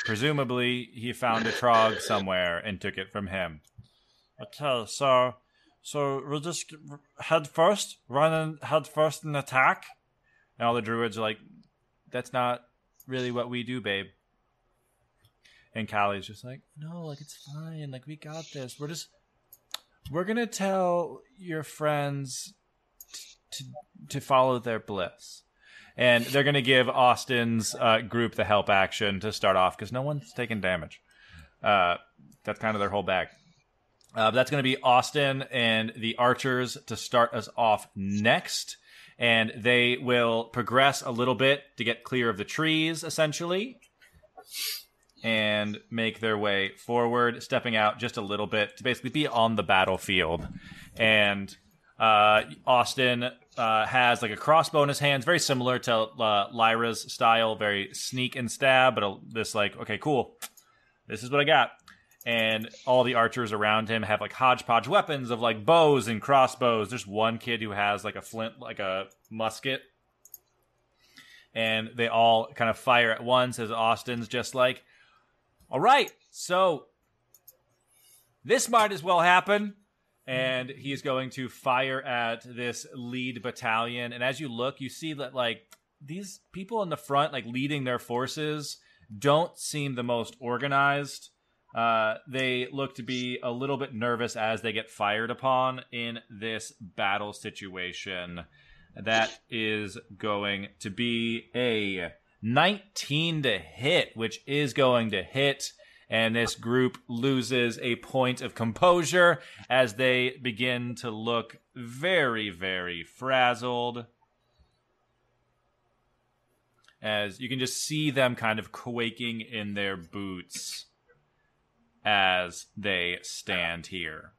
Presumably, he found a trog somewhere and took it from him. Okay, so so we'll just head first, run and head first and attack. And all the druids are like, "That's not really what we do, babe." And Callie's just like, "No, like it's fine. Like we got this. We're just we're gonna tell your friends to to follow their bliss." and they're to give Austin's uh, group the help action to start off because no one's taking damage. Uh, that's kind of their whole bag. Uh, that's going to be Austin and the archers to start us off next, and they will progress a little bit to get clear of the trees, essentially, and make their way forward, stepping out just a little bit to basically be on the battlefield. And uh, Austin uh, has like a crossbow in his hands, very similar to uh, Lyra's style, very sneak and stab, but a, this like, okay, cool, this is what I got. And all the archers around him have like hodgepodge weapons of like bows and crossbows. There's one kid who has like a flint, like a musket, and they all kind of fire at once as Austin's just like, all right, so this might as well happen and he's going to fire at this lead battalion. And as you look, you see that like these people in the front, like leading their forces, don't seem the most organized. Uh, they look to be a little bit nervous as they get fired upon in this battle situation. That is going to be a 19 to hit, which is going to hit and this group loses a point of composure as they begin to look very, very frazzled. As you can just see them kind of quaking in their boots as they stand here.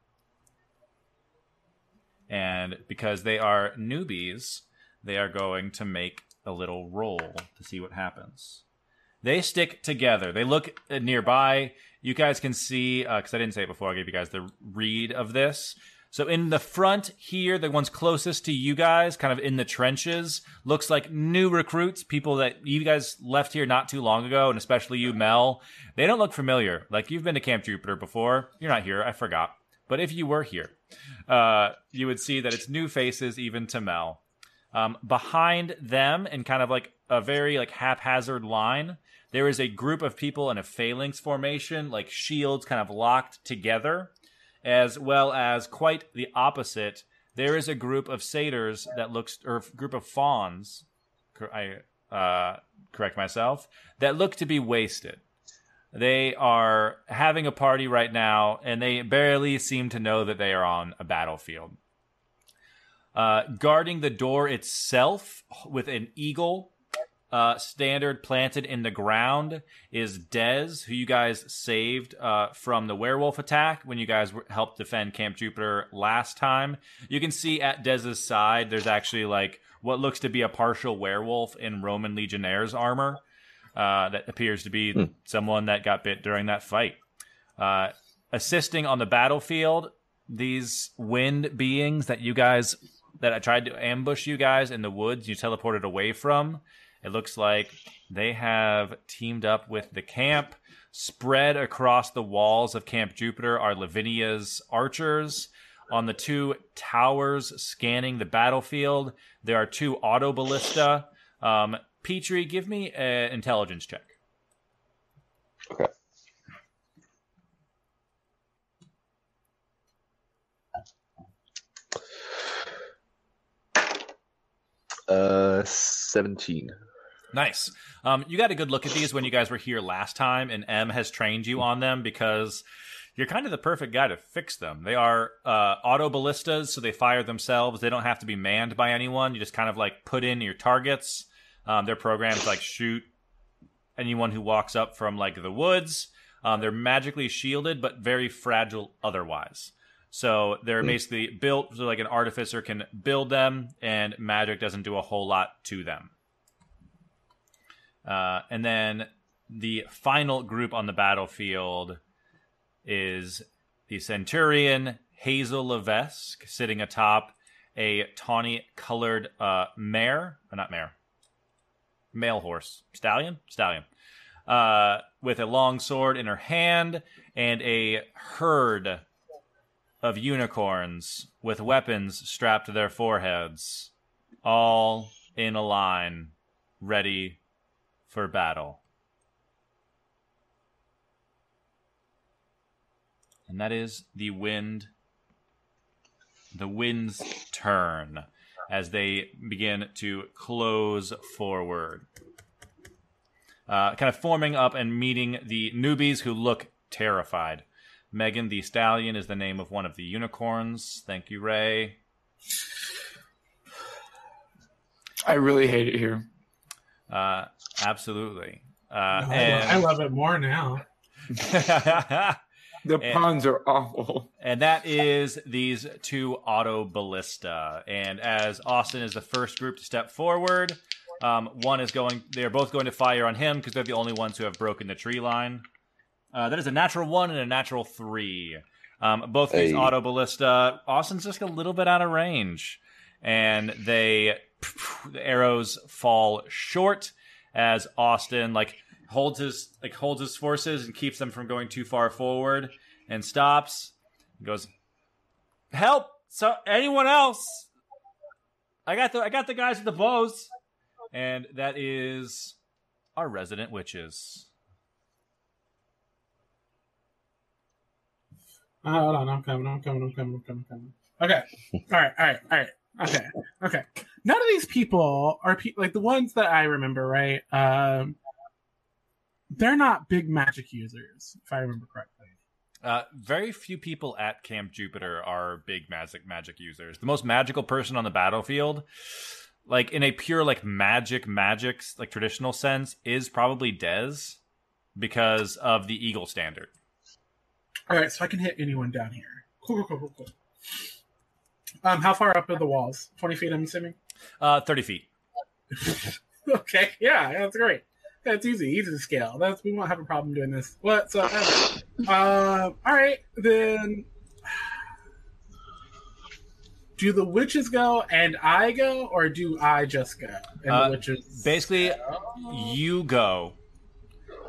And because they are newbies, they are going to make a little roll to see what happens. They stick together. They look uh, nearby. You guys can see, because I didn't say it before, I gave you guys the read of this. So in the front here, the ones closest to you guys, kind of in the trenches, looks like new recruits, people that you guys left here not too long ago, and especially you, Mel. They don't look familiar. Like you've been to Camp Jupiter before. You're not here. I forgot. But if you were here, uh, you would see that it's new faces, even to Mel. Um, behind them, in kind of like a very like haphazard line, there is a group of people in a phalanx formation, like shields kind of locked together, as well as quite the opposite. There is a group of satyrs that looks, or group of fauns, I uh, correct myself, that look to be wasted. They are having a party right now, and they barely seem to know that they are on a battlefield. Uh, guarding the door itself with an eagle uh, standard planted in the ground is Dez, who you guys saved uh, from the werewolf attack when you guys helped defend Camp Jupiter last time. You can see at Dez's side, there's actually like what looks to be a partial werewolf in Roman Legionnaire's armor. Uh, that appears to be someone that got bit during that fight. Uh, assisting on the battlefield, these wind beings that you guys that I tried to ambush you guys in the woods, you teleported away from. It looks like They have teamed up with the camp. Spread across the walls of Camp Jupiter are Lavinia's archers. On the two towers scanning the battlefield, there are two auto ballista. Um, Petrie, give me an intelligence check. Okay. Uh, seventeen. Nice. Um, you got a good look at these when you guys were here last time, and M has trained you on them because you're kind of the perfect guy to fix them. They are uh, auto ballistas, so they fire themselves. They don't have to be manned by anyone. You just kind of like put in your targets. Um, they're programmed to like shoot anyone who walks up from like the woods. Um, they're magically shielded, but very fragile otherwise. So they're basically built so like an artificer can build them, and magic doesn't do a whole lot to them. Uh, and then the final group on the battlefield is the Centurion Hazel Levesque sitting atop a tawny colored uh, mare, or not mare, male horse, stallion, stallion, uh, with a long sword in her hand and a herd of unicorns with weapons strapped to their foreheads, all in a line, ready for battle. And that is the wind the wind's turn as they begin to close forward. Uh, kind of forming up and meeting the newbies who look terrified. Megan the Stallion is the name of one of the unicorns. Thank you, Ray. I really hate it here. Uh, absolutely. Uh, I, love, I love it more now. The Eh. puns are awful. and that is these two auto ballista. And as Austin is the first group to step forward, um, one is going. They are both going to fire on him because they're the only ones who have broken the tree line. Uh, that is a natural one and a natural three. Um, both these Hey. auto ballista. Austin's just a little bit out of range, and they the arrows fall short as Austin like holds his like holds his forces and keeps them from going too far forward and stops. Goes, help! So anyone else? I got the I got the guys with the bows, and that is our resident witches. Oh, hold on, I'm coming, I'm coming, I'm coming, I'm coming, I'm coming. Okay. All right, all right, all right. Okay, okay. None of these people are pe- like the ones that I remember, right? Um, they're not big magic users, if I remember correctly. Uh, very few people at Camp Jupiter are big magic magic users. The most magical person on the battlefield, like in a pure like magic magic like traditional sense, is probably Dez because of the Eagle standard. All right, so I can hit anyone down here. Cool, cool, cool, cool, cool. Um, how far up are the walls? Twenty feet, I'm assuming. Uh, thirty feet. okay, yeah, that's great. That's easy, easy to scale. That's we won't have a problem doing this whatsoever. um, all right, then. Do the witches go and I go, or do I just go? And Uh, the witches Basically, you go,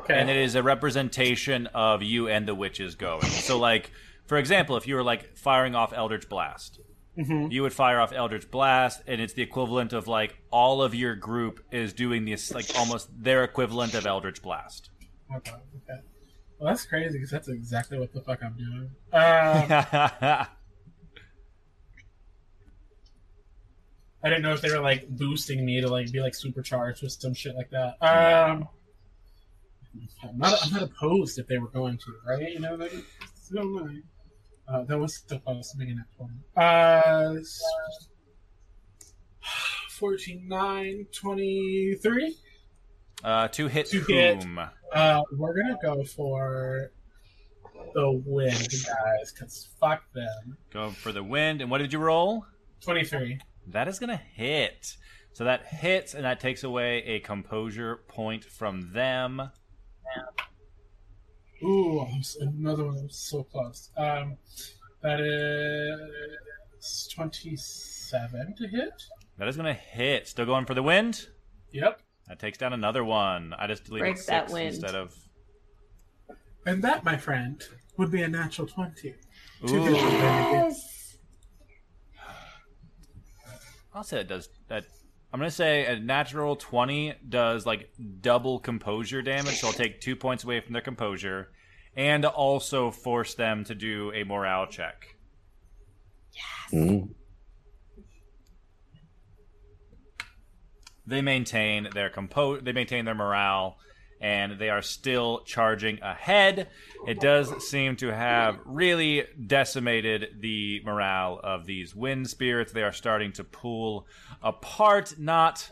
okay. and it is a representation of you and the witches going. So, like for example, if you were like firing off Eldritch Blast, Mhm. you would fire off Eldritch Blast, and it's the equivalent of like all of your group is doing this, like almost their equivalent of Eldritch Blast. Okay, okay. Well, that's crazy because that's exactly what the fuck I'm doing. Um, I didn't know if they were like boosting me to like be like supercharged with some shit like that. Um, I'm not. I'm not opposed if they were going to, right? You know, like, it's no mind. Uh, that was supposed to be an F one. Uh, 14, 9, 23. uh, to hit To hit. Uh, we're gonna go for the win, guys, because fuck them. Go for the wind. And what did you roll? 23. That is gonna hit. So that hits, and that takes away a composure point from them. Ooh, I'm s- another one that was so close. Um, that is 27 to hit. That is gonna hit. Still going for the wind. Yep. That takes down another one. I just deleted Break that six wind. instead of. And that, my friend, would be a natural 20. Ooh. hits with advantage. Yes. I'll say it does that. I'm gonna say a natural twenty does like double composure damage, so I'll take two points away from their composure, and also force them to do a morale check. Mm. They maintain their compo- They maintain their morale, and they are still charging ahead. It does seem to have really decimated the morale of these wind spirits. They are starting to pull apart, not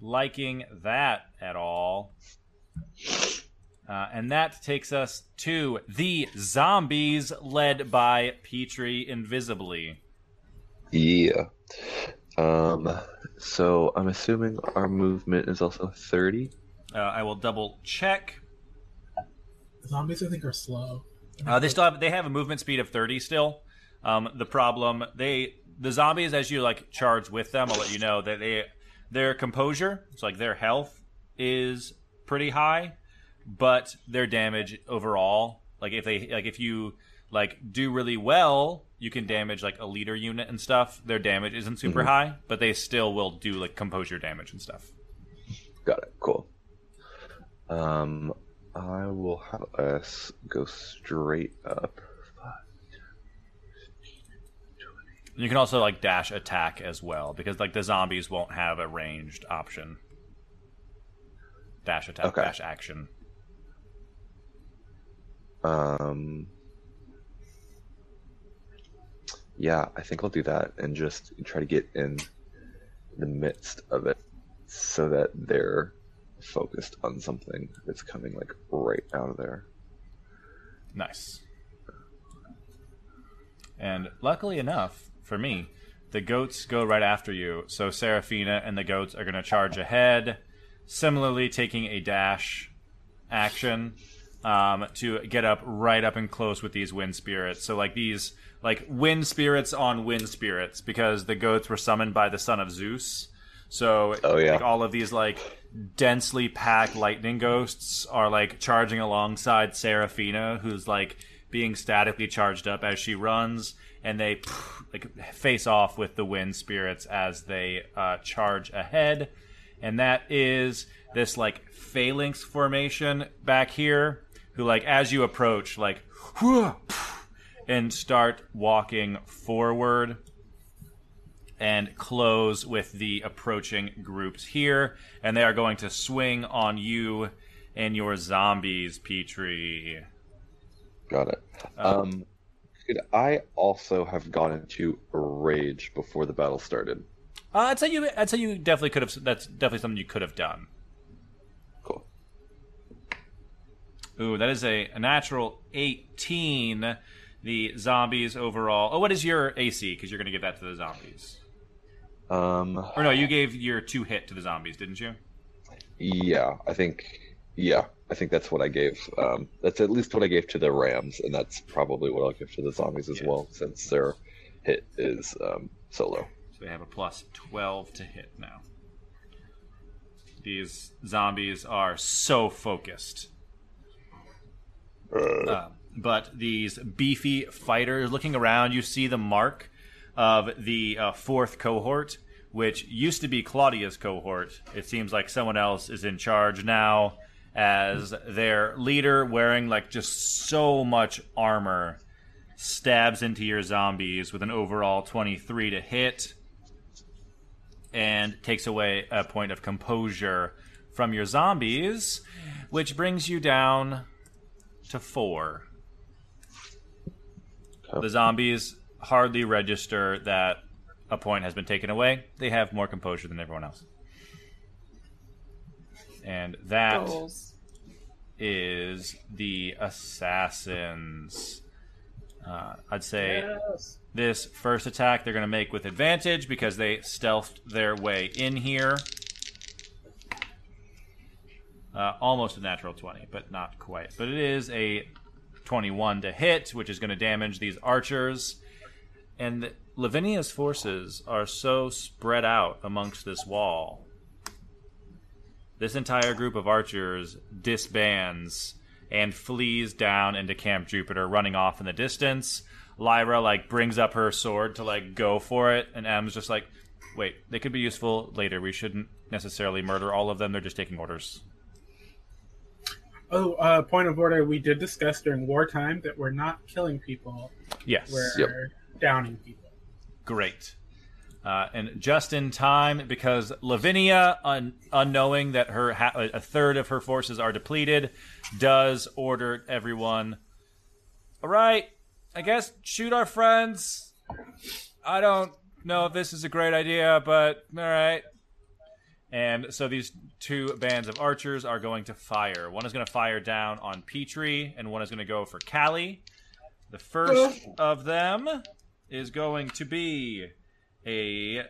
liking that at all. Uh, and that takes us to the zombies led by Petrie invisibly. Yeah. Um. So I'm assuming our movement is also 30. Uh, I will double check. Zombies, I think, are slow. Uh, they still have they have a movement speed of 30 still. Um, the problem they the zombies as you like charge with them, I'll let you know that they their composure, it's like their health is pretty high, but their damage overall, like if they like if you like do really well, you can damage like a leader unit and stuff. Their damage isn't super high, but they still will do like composure damage and stuff. Got it. Cool. Um, I will have us go straight up. You can also like dash attack as well because like the zombies won't have a ranged option. Dash attack, Okay. dash action. Um. Yeah, I think I'll do that and just try to get in the midst of it so that they're focused on something that's coming like right out of there. Nice. And luckily enough for me, the goats go right after you. So Seraphina and the goats are going to charge ahead, similarly taking a dash action um, to get up right up and close with these wind spirits. So like these like wind spirits on wind spirits because the goats were summoned by the son of Zeus. So Oh, yeah. like all of these like densely packed lightning ghosts are like charging alongside Seraphina, who's like being statically charged up as she runs, and they like face off with the wind spirits as they uh, charge ahead. And that is this like phalanx formation back here, who like as you approach, like and start walking forward and close with the approaching groups here, and they are going to swing on you and your zombies, Petrie. Got it. Um, could I also have gone into a rage before the battle started? Uh, I'd say you. I'd say you definitely could have. That's definitely something you could have done. Cool. Ooh, that is a, a natural eighteen. The zombies overall. Oh, what is your AC? Because you're going to give that to the zombies. Um, Or no, you gave your two hit to the zombies, didn't you? yeah, I think, yeah, I think that's what I gave. Um, that's at least what I gave to the Rams, and that's probably what I'll give to the zombies as Yeah. well, since their hit is um, solo. So they have a plus 12 to hit now. These zombies are so focused. Uh, but these beefy fighters looking around, you see the mark of the uh, fourth cohort, which used to be Claudia's cohort. It seems like someone else is in charge now, as their leader, wearing like just so much armor, stabs into your zombies with an overall 23 to hit and takes away a point of composure from your zombies, which brings you down to four. The zombies hardly register that a point has been taken away. They have more composure than everyone else. And that Goals. is the assassins. Uh, I'd say this first attack they're going to make with advantage because they stealthed their way in here. Uh, almost a natural 20, but not quite. But it is a 21 to hit, which is going to damage these archers. And Lavinia's forces are so spread out amongst this wall. this entire group of archers disbands and flees down into Camp Jupiter, running off in the distance. Lyra like brings up her sword to like go for it, and M's just like, "Wait, they could be useful later. We shouldn't necessarily murder all of them. They're just taking orders." Oh, uh, point of order. We did discuss during wartime that we're not killing people. Yes. We're Yep. Downing people. Great. Uh, and just in time, because Lavinia, un- unknowing that her ha- a third of her forces are depleted, does order everyone. All right, I guess shoot our friends. I don't know if this is a great idea, but all right. And so these two bands of archers are going to fire. One is going to fire down on Petrie, and one is going to go for Callie. The first of them is going to be a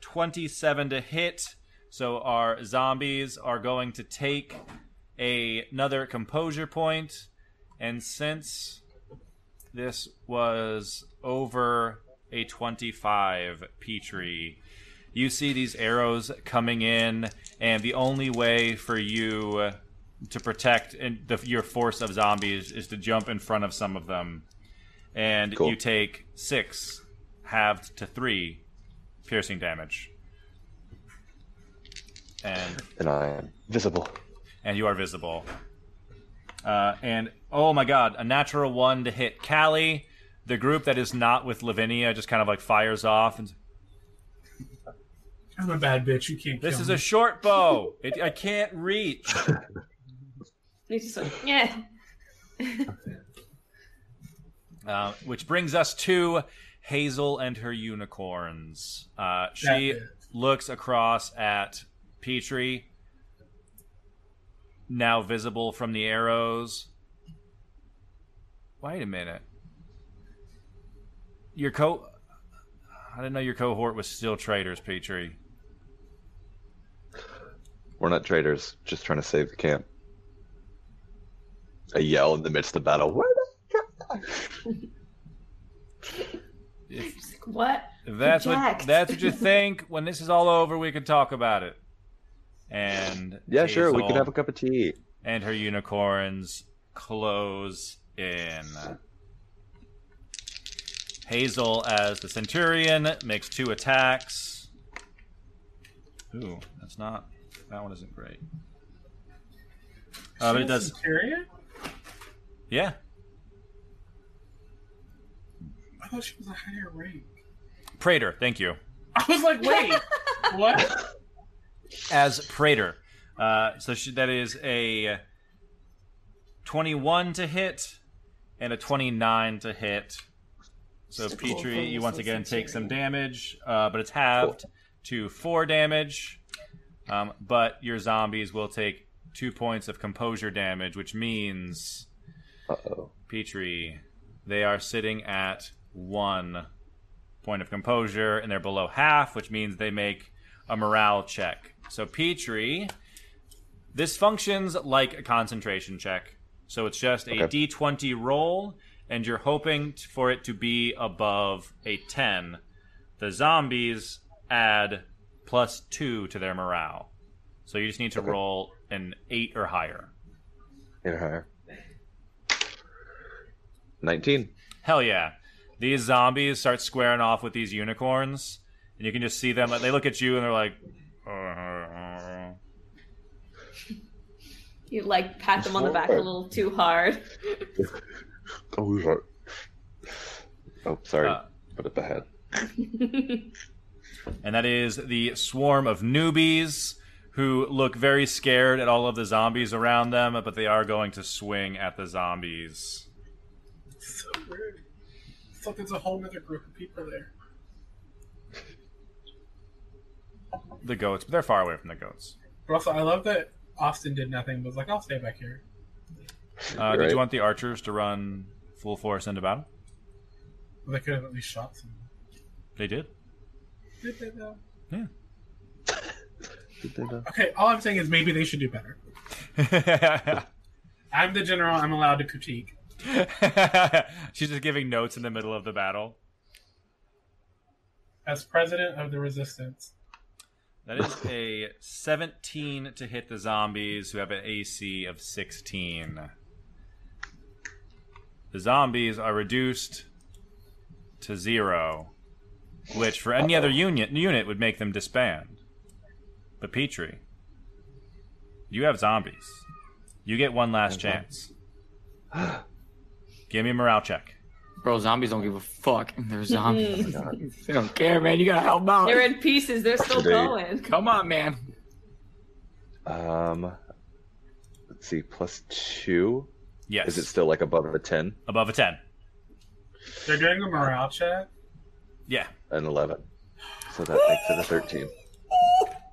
27 to hit. So our zombies are going to take a, another composure point. and since this was over a 25 Petrie, you see these arrows coming in, and the only way for you to protect the, your force of zombies is to jump in front of some of them, and Cool. you take six halved to three piercing damage, and And I am visible. and you are visible. Uh, and oh my god, a natural one to hit Callie. The group that is not with Lavinia just kind of like fires off and I'm a bad bitch. You can't. This kill is me. a short bow. It, I can't reach. He's just like, yeah. Uh, which brings us to Hazel and her unicorns. Uh, she looks across at Petrie, now visible from the arrows. Wait a minute. Your co. I didn't know your cohort was still traitors, Petrie. We're not traitors, just trying to save the camp. A yell in the midst of battle. Where the If, what? if that's what that's what you think, when this is all over, we can talk about it. And Yeah, sure, we can Hazel- have a cup of tea. and her unicorns close in. Hazel, as the Centurion, makes two attacks. Ooh, that's not. That one isn't great. Uh, but it does. Centurion? Yeah. I thought she was a higher rank. Praetor, thank you. I was like, wait, what? As Praetor. Uh, so she, that is a 21 to hit and a 29 to hit. So Just a cool Petrie, you once again take some damage, uh, but it's halved to four damage. Um, but your zombies will take two points of composure damage, which means Uh oh. Petrie, they are sitting at one point of composure, and they're below half, which means they make a morale check. So Petrie, this functions like a concentration check. So it's just a Okay. d20 roll, and you're hoping for it to be above a 10. The zombies add plus two to their morale. So you just need to Okay. roll an eight or higher. Eight or higher. 19. Hell yeah. These zombies start squaring off with these unicorns, and you can just see them. They look at you and they're like, "Uh, You like pat them on the back a little too hard. Oh, sorry. Oh, sorry. Uh, Put up ahead. and that is the swarm of newbies who look very scared at all of the zombies around them, but they are going to swing at the zombies. so weird. It's like there's a whole other group of people there. The goats, but they're far away from the goats. But also, I love that Austin did nothing. Was like, I'll stay back here. Uh, Did Right. you want the archers to run full force into battle? Well, they could have at least shot someone. They did. Did they though? Yeah. Did they know? Okay, all I'm saying is maybe they should do better. I'm the general. I'm allowed to critique. She's just giving notes in the middle of the battle. As president of the resistance, That is a 17 to hit the zombies who have an AC of 16. The zombies are reduced to zero, which for any other unit unit would make them disband. But Petrie, you have zombies. You get one last chance. Give me a morale check. Bro, zombies don't give a fuck. They're zombies. they don't care, man. You gotta help them out. They're in pieces. They're still They- going. Come on, man. Um, let's see, plus two. Yes. Is it still like above a ten? above a 10? They're doing a morale check. Yeah. An eleven. So that makes it a thirteen.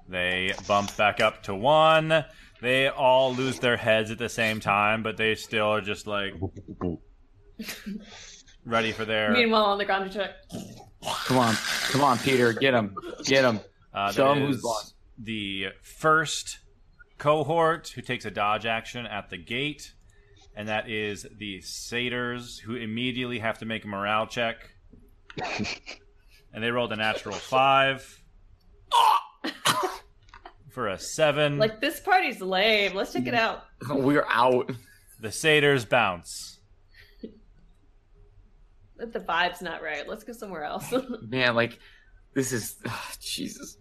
They bump back up to one. They all lose their heads at the same time, but they still are just like ready for their. Meanwhile, on the ground, you're Come on. Come on, Peter. Get him. Get him. Uh, Show that 'em who's boss. The first cohort who takes a dodge action at the gate, and that is the satyrs who immediately have to make a morale check. and they rolled a natural five for a seven. like this party's lame. Let's check it out. We're out. the satyrs bounce. But the vibe's not right. Let's go somewhere else. Man, like, this is. ah, Jesus.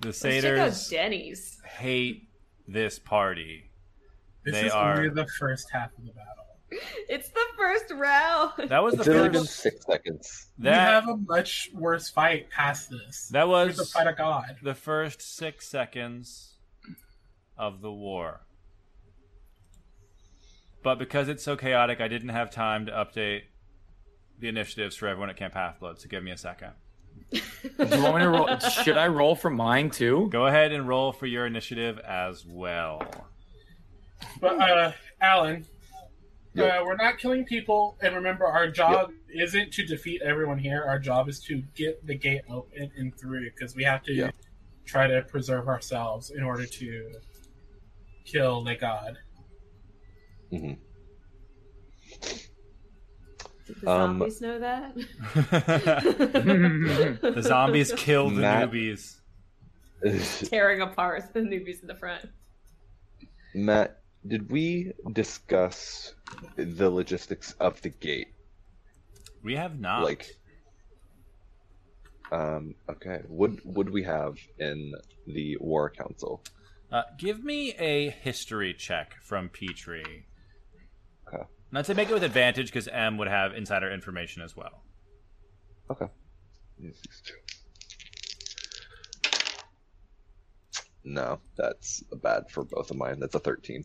The check out satyrs Denny's. hate this party. This They is are- only the first half of the battle. It's the first round. That was It's the only been first. six seconds. we have a much worse fight past this. that was the fight of God. the first six seconds of the war. But because it's so chaotic, I didn't have time to update the initiatives for everyone at Camp Half Blood. So give me a second. Do you want me to roll? Should I roll for mine too? Go ahead and roll for your initiative as well. But uh, Alan, Yep. uh, we're not killing people, and remember, our job isn't to defeat everyone here. Our job is to get the gate open and through, because we have to Yeah. try to preserve ourselves in order to kill the god. hmm Did the Um, zombies know that? the zombies kill the Matt- newbies. Tearing apart the newbies in the front. Matt, did we discuss the logistics of the gate? We have not. Like, um, okay, would would we have in the War Council? Uh, give me a history check from Petrie. Okay. Not to make it with advantage, because M would have insider information as well. Okay. These two. No, that's bad for both of mine. That's a thirteen.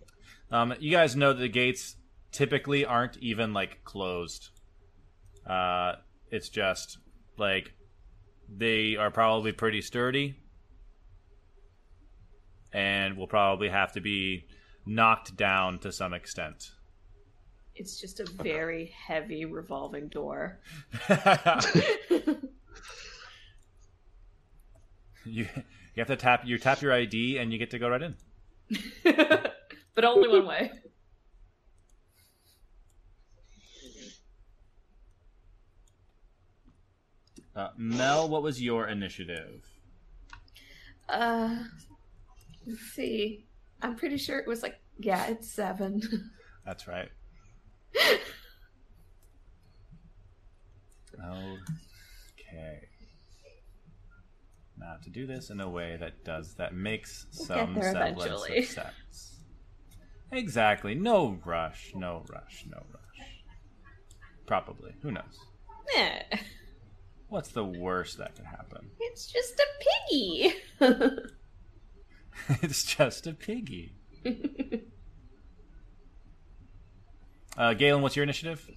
Um, you guys know that the gates typically aren't even like closed. Uh, it's just like they are probably pretty sturdy, and will probably have to be knocked down to some extent. It's just a very heavy revolving door. you you have to tap you tap your ID and you get to go right in. but only one way. Uh, Mel, what was your initiative? Uh, let's see. I'm pretty sure it was like, yeah, it's seven. That's right. Okay. Now to do this in a way that does that makes We'll some semblance eventually. of sense. Exactly. No rush. No rush. No rush. Probably. Who knows? Eh, What's the worst that could happen? it's just a piggy. it's just a piggy. Uh, Galen, what's your initiative?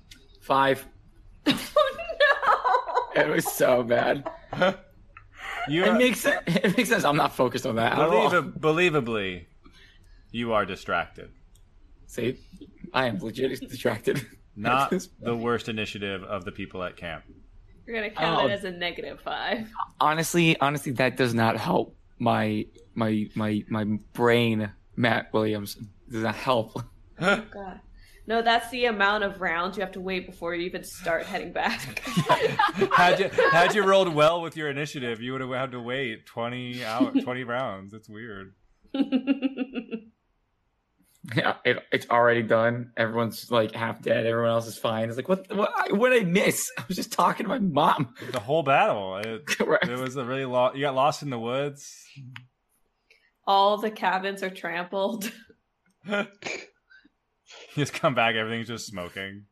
Five. oh no! It was so bad. You It makes sense. It makes sense. I'm not focused on that at all. Believ- believably, you are distracted. See, I am legit distracted. Not the worst initiative of the people at camp. We're gonna count Oh. it as a negative five. honestly, honestly, that does not help my my my my brain, Matt Williams. Does not help. Oh god. No, that's the amount of rounds you have to wait before you even start heading back. had you had you rolled well with your initiative, you would have had to wait twenty out twenty rounds. It's weird. Yeah, it, it's already done. Everyone's like half dead. Everyone else is fine. It's like, what? What? What did I miss? I was just talking to my mom. The whole battle. It, Right. it was a really long. You got lost in the woods. All the cabins are trampled. you just come back. Everything's just smoking.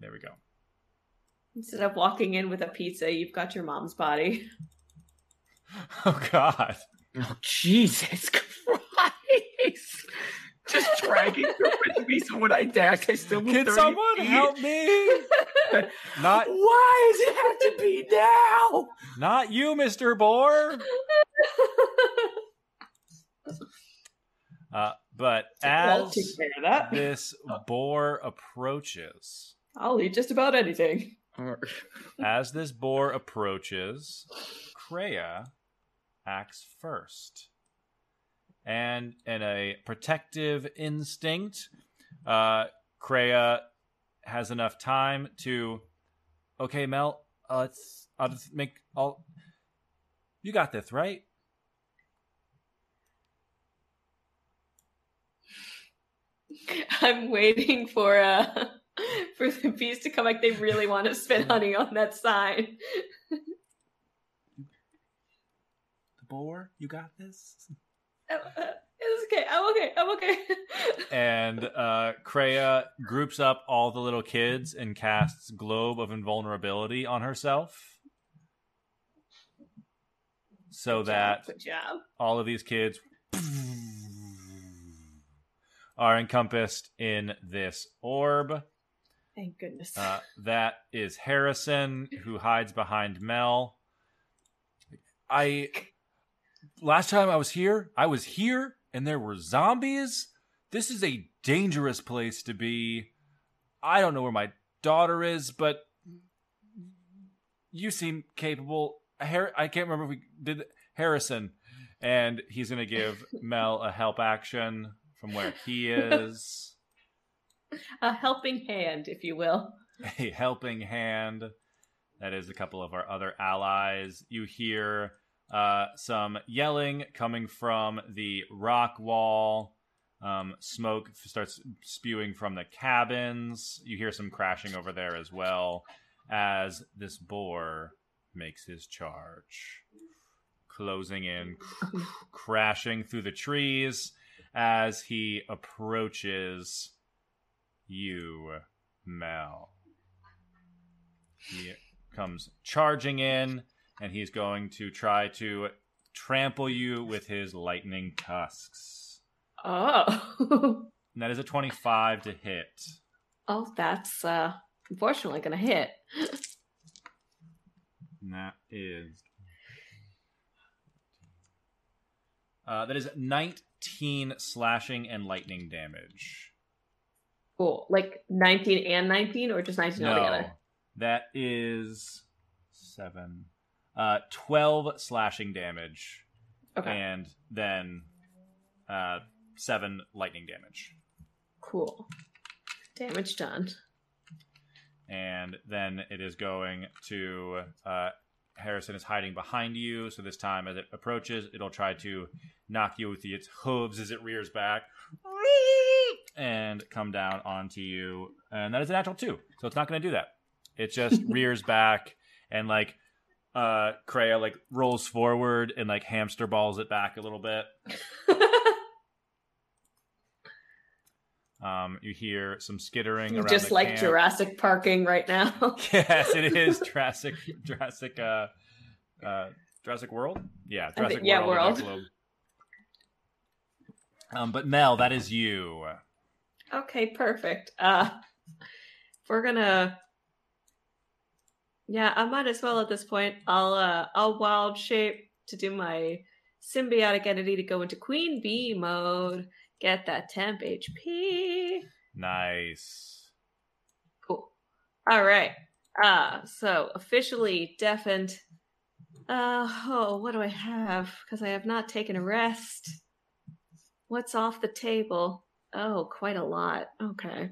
There we go. Instead of walking in with a pizza, you've got your mom's body. Oh God. Oh, Jesus Christ! Just dragging her with me. So when I dash, I still move Can someone feet. help me? Not Why does it have to be now? not you, Mister Boar. Uh, but as care of that. this boar approaches, I'll eat just about anything. as this boar approaches, Kreia acts first. And in a protective instinct, uh, Kreia has enough time to. Okay, Mel, uh, let's. I'll just make. I'll. You got this, right? I'm waiting for uh for the bees to come back. They really want to spit honey on that sign. The boar, you got this. Uh, uh, It's okay. I'm okay. I'm okay. and uh, Kreia groups up all the little kids and casts Globe of Invulnerability on herself. So that Good job. all of these kids are encompassed in this orb. Thank goodness. Uh, that is Harrison, who hides behind Mel. I last time I was here, I was here, and there were zombies. This is a dangerous place to be. I don't know where my daughter is, but you seem capable. Har- I can't remember if we did Harrison, and he's going to give Mel a help action from where he is. a helping hand, if you will. a helping hand. That is a couple of our other allies. You hear uh, some yelling coming from the rock wall. Um, smoke starts spewing from the cabins. You hear some crashing over there as well as this boar makes his charge. Closing in, crashing through the trees as he approaches you, Mel. He comes charging in, and he's going to try to trample you with his lightning tusks. Oh. And that is a 25 to hit. oh, that's uh unfortunately gonna hit. And that is. Uh, that is 19 slashing and lightning damage. Cool. Like 19 and 19 or just 19 No, altogether? that is seven. Uh, 12 slashing damage. Okay. and then uh, seven lightning damage. Cool. Damage done. And then it is going to uh, Harrison is hiding behind you, so this time as it approaches, it'll try to knock you with its hooves as it rears back and come down onto you. And that is a natural two, so it's not going to do that. It just rears back and like uh Kreia like rolls forward and like hamster balls it back a little bit. Um, you hear some skittering around just like camp. Jurassic Parking right now. Yes, it is Jurassic Jurassic uh uh Jurassic World? Yeah, think- Jurassic yeah, World. World. Um but Mel, that is you. Okay, perfect. Uh we're gonna Yeah, I might as well at this point. I'll uh I'll wild shape to do my symbiotic entity to go into Queen Bee mode. Get that temp HP. Nice. Cool. Alright. Uh so officially deafened. Uh oh, what do I have? Because I have not taken a rest. What's off the table? Oh, quite a lot. Okay.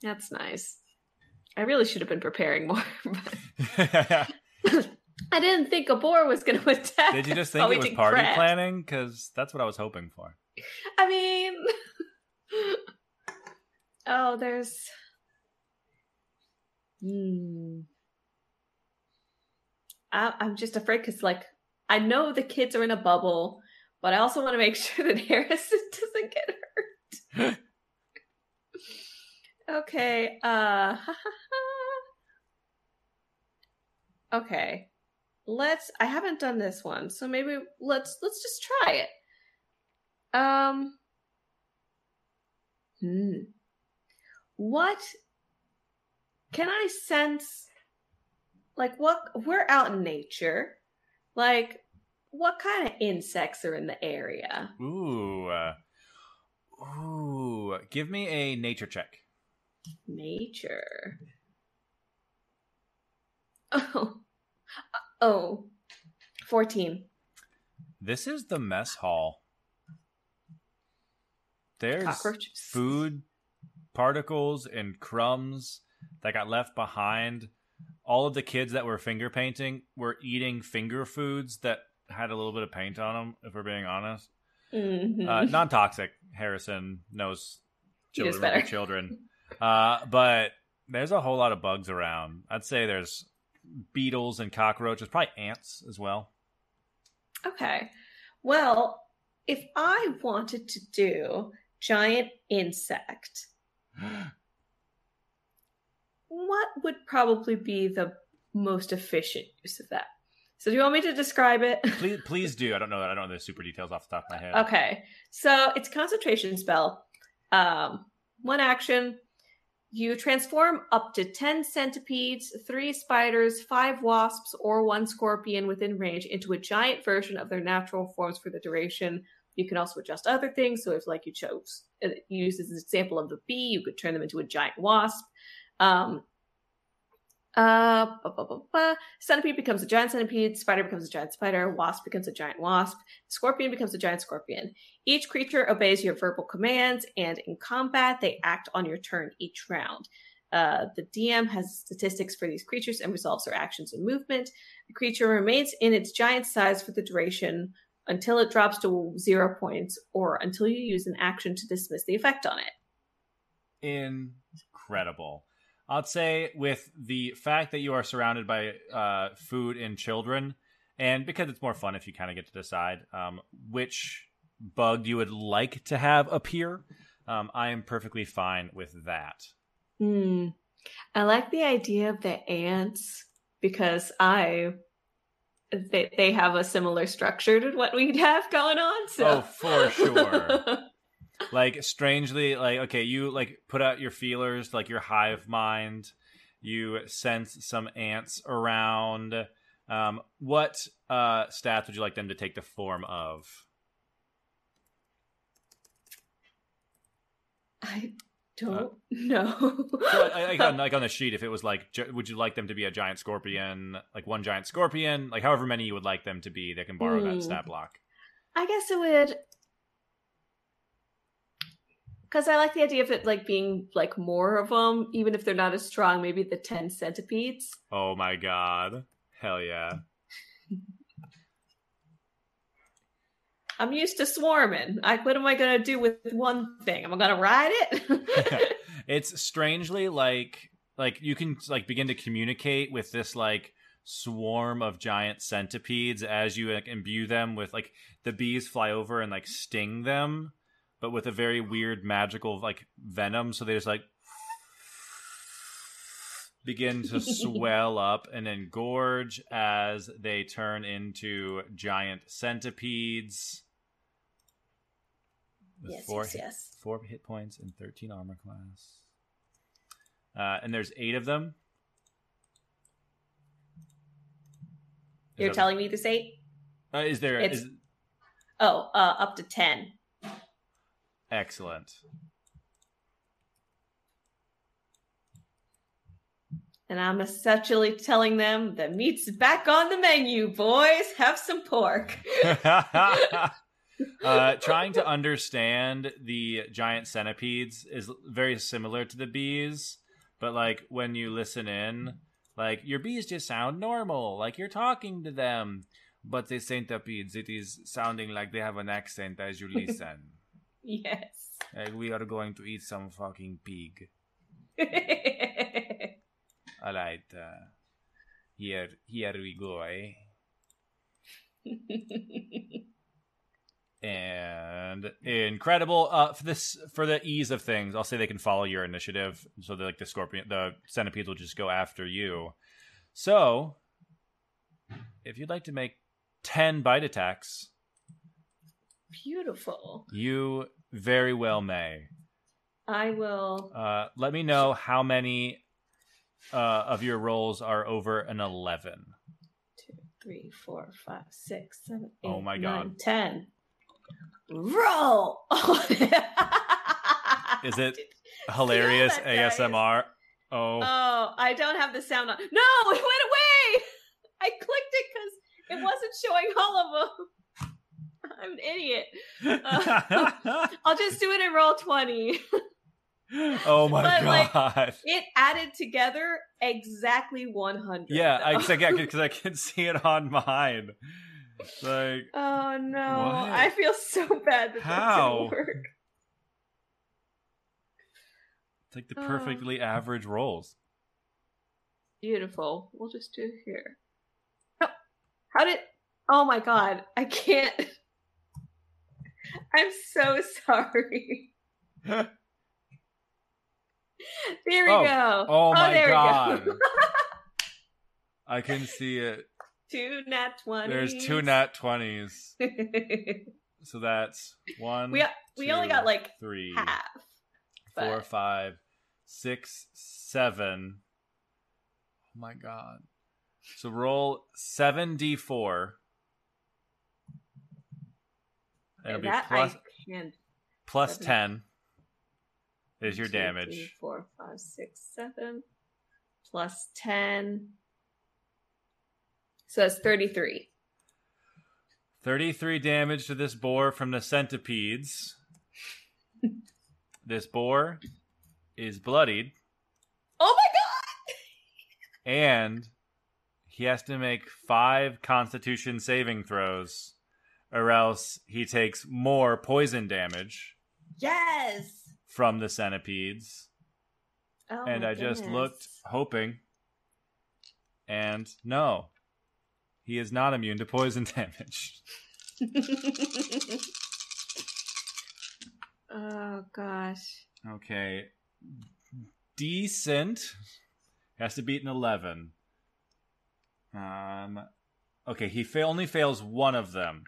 That's nice. I really should have been preparing more. but I didn't think a boar was going to attack. Did you just think it was party crafts. planning? Because that's what I was hoping for. I mean, oh, there's. Hmm. I, I'm just afraid because, like, I know the kids are in a bubble, but I also want to make sure that Harrison doesn't get hurt. okay. Uh. okay. Let's. I haven't done this one, so maybe let's let's just try it. Um. Hmm. What can I sense? Like, what? We're out in nature. Like, what kind of insects are in the area? Ooh. uh, ooh. Give me a nature check. Nature. Oh. Oh. 14. This is the mess hall. There's Cockroaches. food particles and crumbs that got left behind. All of the kids that were finger painting were eating finger foods that had a little bit of paint on them, if we're being honest. Mhm. Uh, non toxic. Harrison knows children better. children. Uh, but there's a whole lot of bugs around. I'd say there's beetles and cockroaches, probably ants as well. Okay. Well, if I wanted to do giant insect, what would probably be the most efficient use of that? So do you want me to describe it? please, please do. I don't know. that. I don't know the super details off the top of my head. Okay. So it's a concentration spell. Um, one action. You transform up to 10 centipedes, 3 spiders, 5 wasps, or 1 scorpion within range into a giant version of their natural forms for the duration. You can also adjust other things. So if like you chose uh, use as an example of the bee, you could turn them into a giant wasp. Um, uh. Centipede becomes a giant centipede. Spider becomes a giant spider. Wasp becomes a giant wasp. Scorpion becomes a giant scorpion. Each creature obeys your verbal commands, and in combat, they act on your turn each round. Uh, the DM has statistics for these creatures and resolves their actions and movement. The creature remains in its giant size for the duration until it drops to zero points or until you use an action to dismiss the effect on it. Incredible. I'd say with the fact that you are surrounded by uh, food and children, and because it's more fun if you kind of get to decide um, which bug you would like to have appear, um, I am perfectly fine with that. Hmm. I like the idea of the ants because I they they have a similar structure to what we'd have going on. So Oh, for sure. like strangely like okay you like put out your feelers like your hive mind. You sense some ants around. Um what uh stats would you like them to take the form of? I don't know. so I, like, on, like on the sheet if it was like would you like them to be a giant scorpion like one giant scorpion? Like however many you would like them to be they can borrow Hmm. that stat block. I guess it would because I like the idea of it like being like more of them, even if they're not as strong. Maybe the ten centipedes. oh my god hell yeah I'm used to swarming. Like, what am I gonna do with one thing? Am I gonna ride it? it's strangely like like you can like begin to communicate with this like swarm of giant centipedes as you like, imbue them with like the bees fly over and like sting them but with a very weird magical like venom so they just like begin to swell up and engorge as they turn into giant centipedes yes, four yes, yes. four hit points and 13 armor class. Uh, and there's eight of them. Is You're that- telling me this eight? Uh, is there? It's- Is, Oh, uh, up to ten. Excellent. And I'm essentially telling them the meat's back on the menu, boys. Have some pork. Uh, trying to understand the giant centipedes is very similar to the bees, but like when you listen in, like your bees just sound normal, like you're talking to them. But the centipedes, it is sounding like they have an accent as you listen. Yes. like we are going to eat some fucking pig. All right, uh, here, here we go, eh? and incredible uh for this for the ease of things i'll say they can follow your initiative so that like the scorpion the centipedes will just go after you so if you'd like to make 10 bite attacks Beautiful. you very well may I will. uh let me know how many uh of your rolls are over an 11 Two, three, four, five, six, seven, eight, Oh my nine, God. ten. Roll. is it hilarious asmr oh Oh, I don't have the sound on. No, it went away. I clicked it because it wasn't showing all of them. I'm an idiot. Uh, I'll just do it in roll twenty. oh my But, like, god It added together exactly one hundred. Yeah, I because I can see it on mine. Like, Oh no! What? I feel so bad that How? that didn't work. it's like the Oh. perfectly average rolls. Beautiful. We'll just do here. Oh, how did? Oh my god! I can't. I'm so sorry. there we oh. go. Oh, oh my god. I can see it. Two nat 20s. There's two nat 20s. so that's one. We, we two, only got like three, half, four, but... five, six, seven. Oh my god. So roll 7d4. It'll be that plus plus seven. ten. Is your Two, damage? four, five, six, seven. Plus ten. So that's thirty-three. 33 damage to this boar from the centipedes. this boar is bloodied, Oh my god! and he has to make five constitution saving throws, or else he takes more poison damage Yes. from the centipedes. Oh and I just looked, hoping, and no, he is not immune to poison damage. oh gosh. Okay. Decent. Has to beat an 11. Um Okay, he fa- only fails one of them.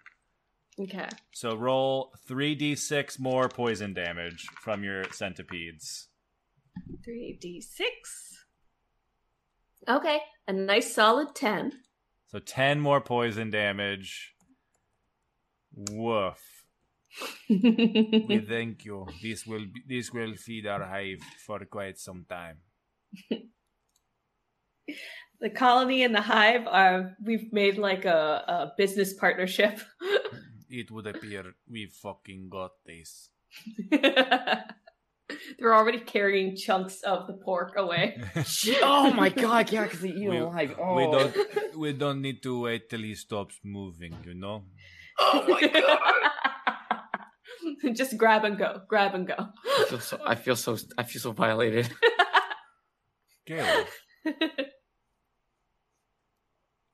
Okay. So roll 3d6 more poison damage from your centipedes. Three D six. Okay. A nice solid ten. So 10 more poison damage. Woof. We thank you. This will be, this will feed our hive for quite some time. the colony and the hive are we've made like a, a business partnership. It would appear we fucking got this. They're already carrying chunks of the pork away. oh my god, yeah, because they eat We- alive. Oh. We don't we don't need to wait till he stops moving, you know? Oh my god. Just grab and go. Grab and go. I feel so. I feel so. I feel so violated. Caleb,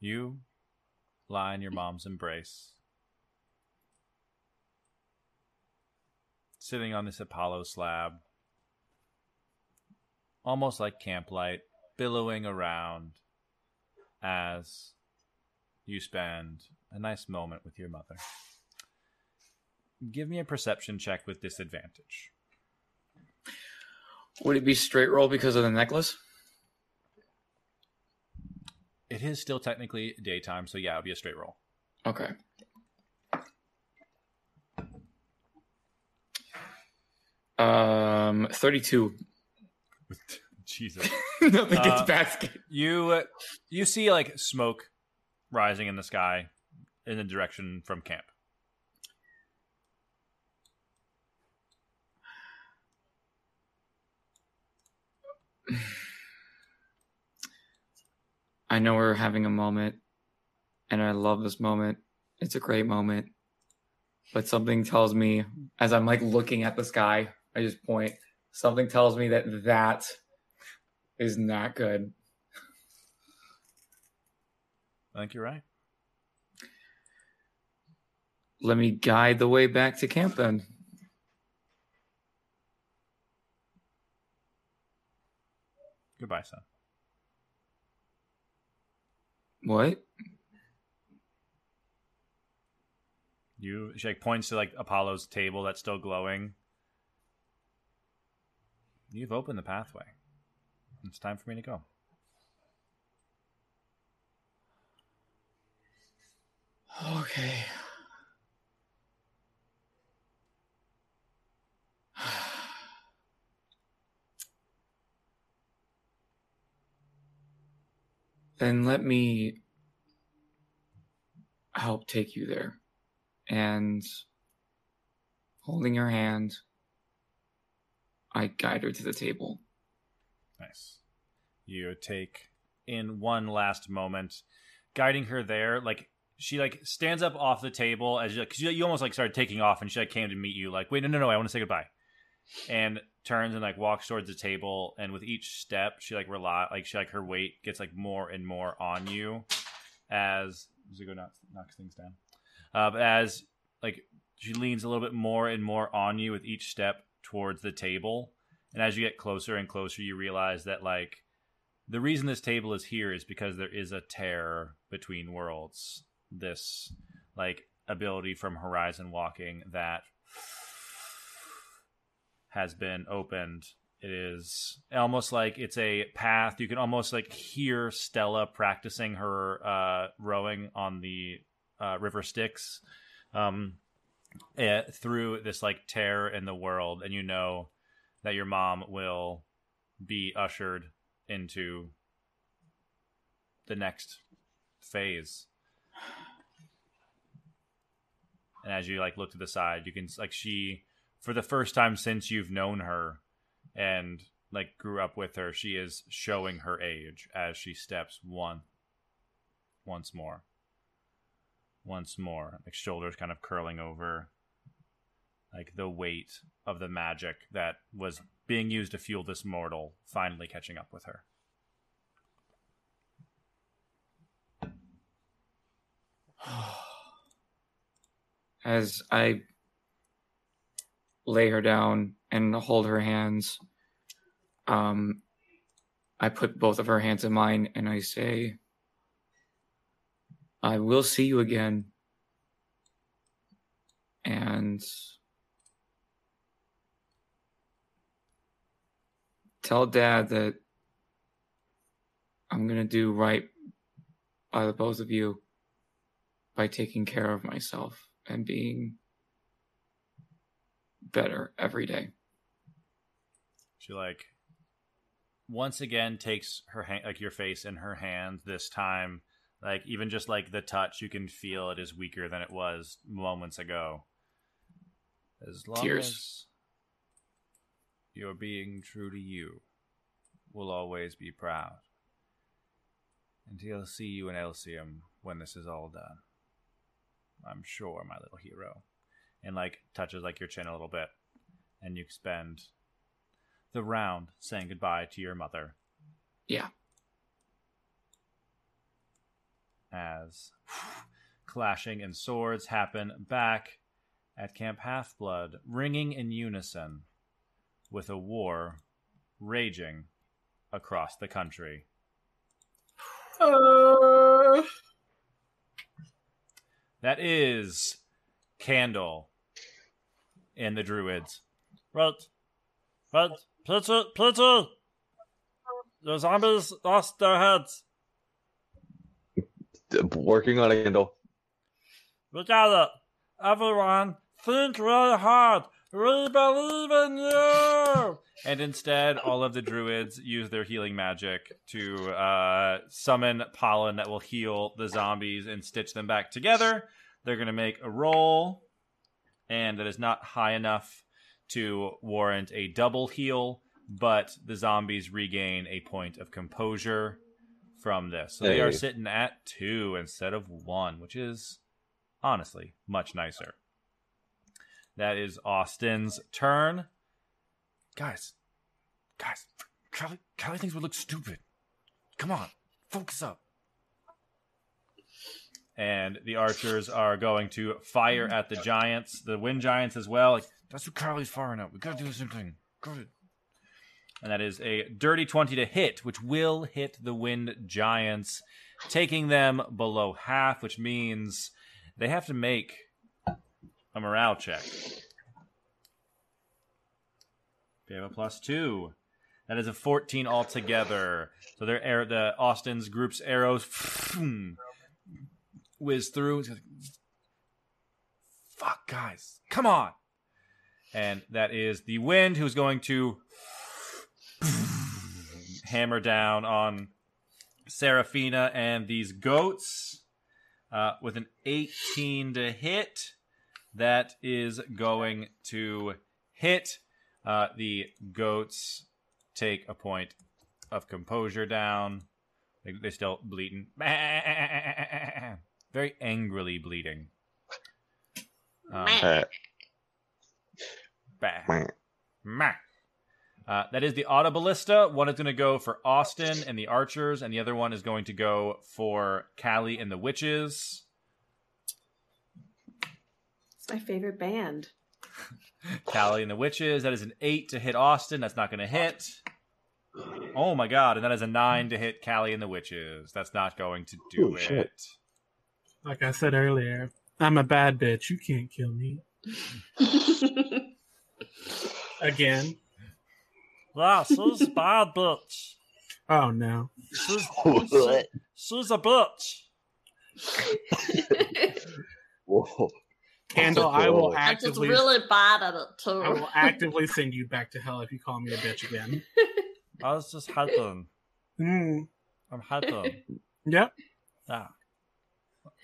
you lie in your mom's embrace. Sitting on this Apollo slab. Almost like camplight, billowing around as you spend a nice moment with your mother. Give me a perception check with disadvantage. Would it be straight roll because of the necklace? It is still technically daytime, so yeah, it'll be a straight roll. Okay. Um, 32. Jesus. Nothing uh, gets basket. You you see like smoke rising in the sky in the direction from camp. I know we're having a moment and I love this moment. It's a great moment. But something tells me as I'm like looking at the sky I just point. Something tells me that that is not good. I think you're right. Let me guide the way back to camp then. Goodbye, son. What? You she points to like Apollo's table that's still glowing. You've opened the pathway. It's time for me to go. Okay. Then let me help take you there. And holding her hand, I guide her to the table. Nice. You take in one last moment, guiding her there. Like she like stands up off the table as you, 'cause you, you almost like started taking off, and she like came to meet you. Like, wait, no, no, no, I want to say goodbye. And turns and like walks towards the table, and with each step, she like rely like she like her weight gets like more and more on you as Zuko knocks, knocks things down. Uh, but as like she leans a little bit more and more on you with each step towards the table, and as you get closer and closer, you realize that like the reason this table is here is because there is a tear between worlds. This like ability from Horizon Walking that has been opened. It is almost like it's a path. You can almost like hear Stella practicing her uh, rowing on the uh, river Styx um, eh, through this like tear in the world, and you know that your mom will be ushered into the next phase. And as you like look to the side, you can like she for the first time since you've known her and like grew up with her, she is showing her age as she steps one once more. Once more, like shoulders kind of curling over like the weight of the magic that was being used to fuel this mortal finally catching up with her. As I lay her down and hold her hands, um, I put both of her hands in mine and I say, I will see you again. And tell dad that I'm going to do right by the both of you by taking care of myself and being better every day. She like once again takes her hand, like your face in her hand. This time, like even just like the touch, you can feel it is weaker than it was moments ago. As long Tears. as you're being true to you, we'll always be proud. And he'll see you in Elysium when this is all done. I'm sure, my little hero. And like touches like your chin a little bit, and you spend the round saying goodbye to your mother Yeah. As clashing and swords happen back at Camp Half Blood, ringing in unison with a war raging across the country. That is Candle in the Druids. Right. Right. Plitter, Plitter! The zombies lost their heads. Working on a candle. We got it. Everyone, think really hard. We believe in you! And instead, all of the druids use their healing magic to uh, summon pollen that will heal the zombies and stitch them back together. They're going to make a roll, and that is not high enough to warrant a double heal, but the zombies regain a point of composure from this. So they are sitting at two instead of one, which is honestly much nicer. That is Austin's turn. Guys, guys, Callie, Callie thinks we look stupid. Come on, focus up. And the archers are going to fire at the giants, the wind giants as well. Like, that's what Carly's firing at. We gotta do the same thing. Go ahead. And that is a dirty 20 to hit, which will hit the wind giants, taking them below half, which means they have to make a morale check. They have a plus two. That is a 14 altogether. So their air, the Austin's group's arrows whiz through. Fuck, guys, come on! And that is the wind who's going to hammer down on Serafina and these goats uh, with an 18 to hit. That is going to hit. Uh, the goats take a point of composure down. They, they're still bleeding. Very angrily bleeding. Um, Uh, bah. Meh. Uh, that is the Autoballista. One is going to go for Austin and the Archers, and the other one is going to go for Callie and the Witches. It's my favorite band. Callie and the Witches. That is an 8 to hit Austin. That's not going to hit. Oh my god. And that is a 9 to hit Callie and the Witches. That's not going to do Oh, it. shit. Like I said earlier, I'm a bad bitch. You can't kill me. Again. Yeah, she's a bad bitch. Oh no. She's, she's a bitch. Whoa. Candle, I will Oh. I'm just actively really bad at it too. I will actively send you back to hell if you call me a bitch again. I was just helping. Mm. I'm helping. Yep. Yeah.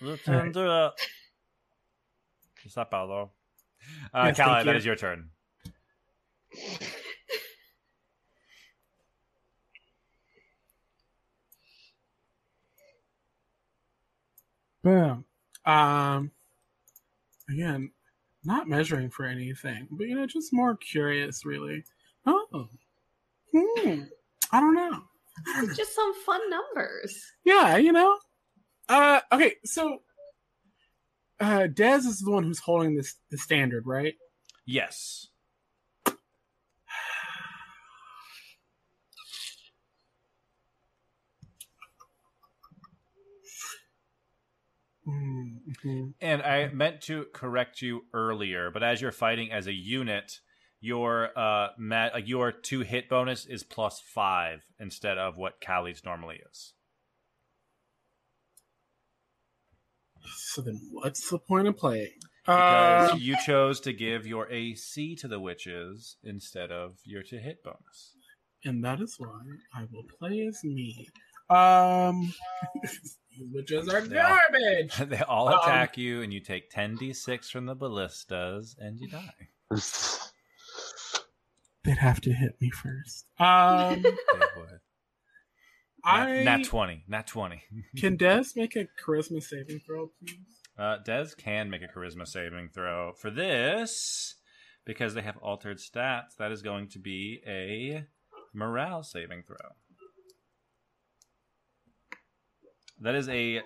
You can do it. Is that bad though? Uh, Yes, Callie, thank that you. is your turn. Boom. Um again, not measuring for anything, but you know, just more curious really. Oh. Hmm. I don't know. It's just some fun numbers. Yeah, you know. Uh okay, so uh Dez is the one who's holding this the standard, right? Yes. Mm-hmm. And I meant to correct you earlier, but as you're fighting as a unit, your uh ma- like your two hit bonus is plus five instead of what Callie's normally is. So then what's the point of playing? Because Uh, you chose to give your AC to the witches instead of your to hit bonus. and that is why I will play as me. Um you witches are Yeah. garbage. they all Um, attack you, and you take ten d6 from the ballistas, and you die. They'd have to hit me first. Um They would. I Nat, nat twenty, nat twenty. can Des make a charisma saving throw, please? Uh, Dez can make a charisma saving throw for this because they have altered stats. That is going to be a morale saving throw. That is a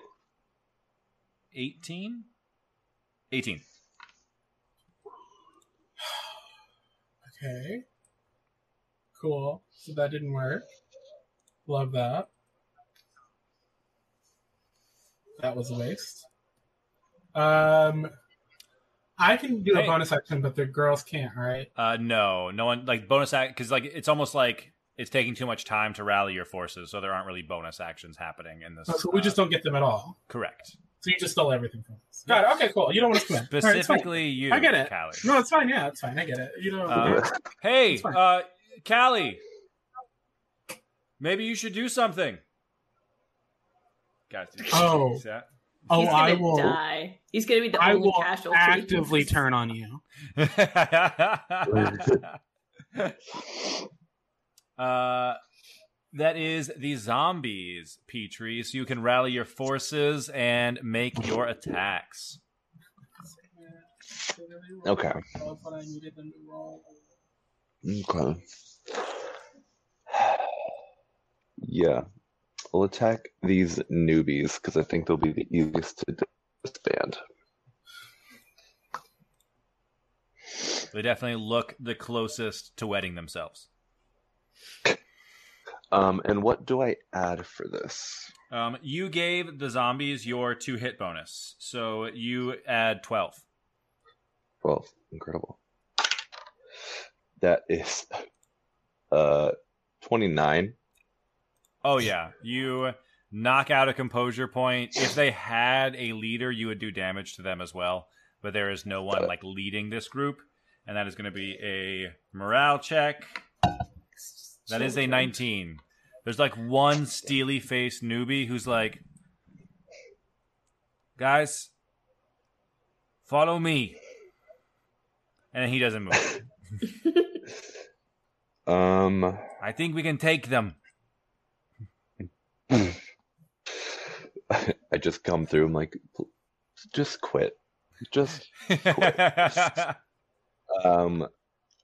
18? 18. Okay. Cool. So that didn't work. Love that. That was a waste. Um, I can do Hey. a bonus action, but the girls can't, right? Uh, no, no one like bonus act because like it's almost like it's taking too much time to rally your forces, so there aren't really bonus actions happening in this. Oh, so we uh, just don't get them at all. correct. So you just stole everything from us. Got it. Okay, cool. You don't want to come in. All right, it's fine. Specifically, you. I get it. Callie. No, it's fine. Yeah, it's fine. I get it. You know. Uh, Hey, uh, Callie, maybe you should do something. Guys, did Oh. see that? oh, He's gonna I will. die. He's gonna be the I only will casualty. actively turn on you. uh, That is the zombies, Petrie. So you can rally your forces and make your attacks. Okay. What I needed them to roll. Okay. Yeah. We'll attack these newbies because I think they'll be the easiest to disband. They definitely look the closest to wetting themselves. Um, and what do I add for this? Um, you gave the zombies your two hit bonus, so you add twelve. Well, incredible. That is uh 29. Oh yeah, you knock out a composure point. If they had a leader, you would do damage to them as well. But there is no one like leading this group, and that is going to be a morale check. That is a 19. There's like one steely faced newbie who's like, guys, follow me. And he doesn't move. Um I think we can take them. I just come through. I'm like, just quit. Just um.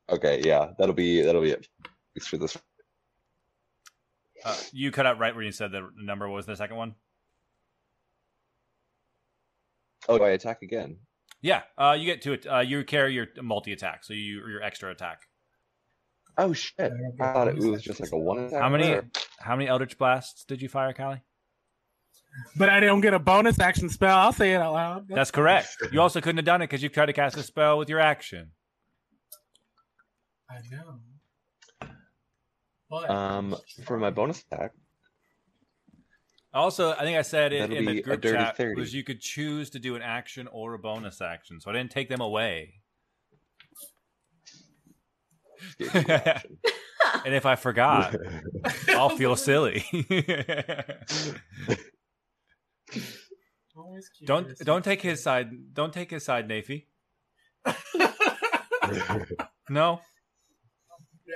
Okay, yeah, that'll be that'll be it. Thanks for this. Uh, you cut out right where you said the number What was the second one. Oh, do I attack again? Yeah, uh, you get to it. Uh, you carry your multi attack, so you your extra attack. Oh shit! I thought it was just like a one attack. How many there. how many Eldritch blasts did you fire, Callie? But I don't get a bonus action spell. I'll say it out loud. That's correct. You also couldn't have done it because you tried to cast a spell with your action. I know. But Um, for my bonus attack, Also, I think I said it in the group chat 30. was you could choose to do an action or a bonus action, so I didn't take them away. gave me the option. and if I forgot, I'll feel silly. Don't don't take his side. Don't take his side, Nafi. No.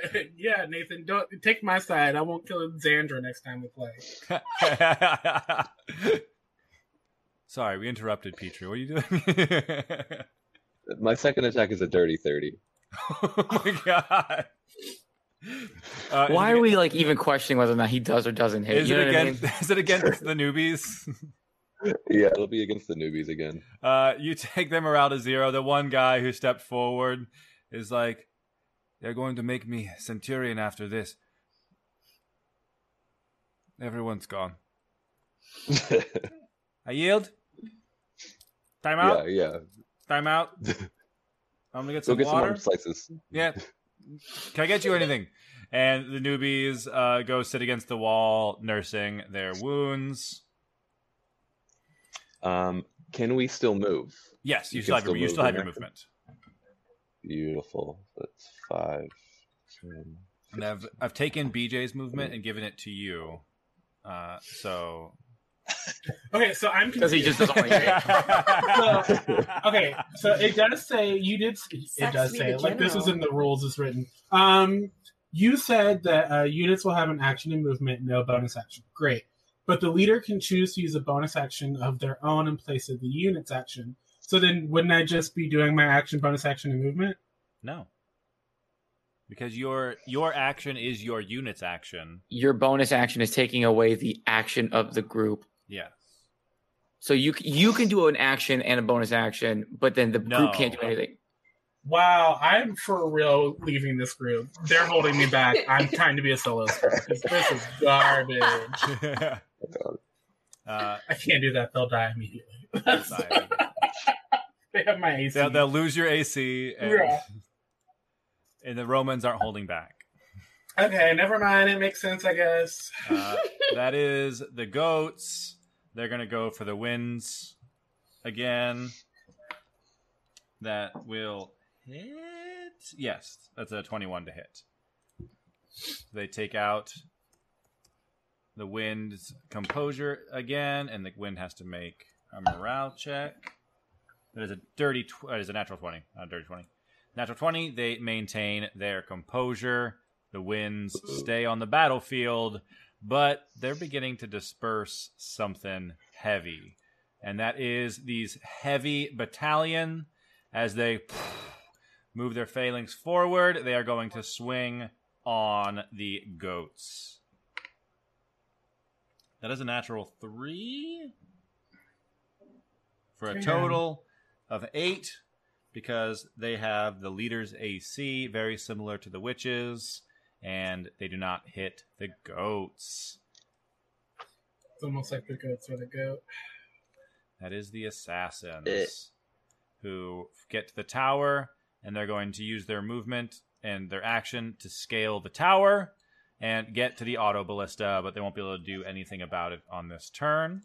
yeah, Nathan, don't take my side. I won't kill Xandra next time we play. Sorry, we interrupted Petrie. What are you doing? my second attack is a dirty thirty. oh my god. Uh, Why are it, we like even questioning whether or not he does or doesn't hit? Is you it know what I against? mean? Is it against the newbies? Yeah, it'll be against the newbies again. Uh, you take them around to zero. The one guy who stepped forward is like, "They're going to make me centurion after this." Everyone's gone. I yield. Time out. yeah, yeah. Time out. I'm gonna get Go some get some water. more slices. Yeah. Can I get you anything? And the newbies uh, go sit against the wall, nursing their wounds. Um, can we still move? Yes, you, You still have your, you still have your movement. Beautiful. That's five. ten. And I've I've taken BJ's movement and given it to you. Uh, so Okay, so I'm Because he just doesn't want to hit. okay, so it does say you did. It does say like this is in the rules. It's written. Um, you said that uh, units will have an action and movement, no bonus action. Great, but the leader can choose to use a bonus action of their own in place of the unit's action. So then, wouldn't I just be doing my action, bonus action, and movement? no, because your your action is your unit's action. Your bonus action is taking away the action of the group. Yes. So you you can do an action and a bonus action, but then the No. group can't do anything. Wow, I'm for real leaving this group. They're holding me back. I'm trying to be a solo because this is garbage. uh, I can't do that. They'll die immediately. sorry. they have my AC. they'll, they'll lose your AC, and, Yeah. And the Romans aren't holding back. Okay, never mind. It makes sense, I guess. Uh, that is the goats. They're gonna go for the wins again. That will hit. Yes, that's a twenty-one to hit. They take out the wind's composure again, and the wind has to make a morale check. That is a dirty. Tw- uh, is a natural twenty, not a dirty twenty. Natural twenty. They maintain their composure. The winds stay on the battlefield, but they're beginning to disperse something heavy. And that is these heavy battalion as they move their phalanx forward, they are going to swing on the goats. That is a natural three for a total of eight because they have the leader's AC, very similar to the witches, and they do not hit the goats. It's almost like the goats or the goat. That is the assassins Eh. who get to the tower, and they're going to use their movement and their action to scale the tower and get to the auto ballista, but they won't be able to do anything about it on this turn.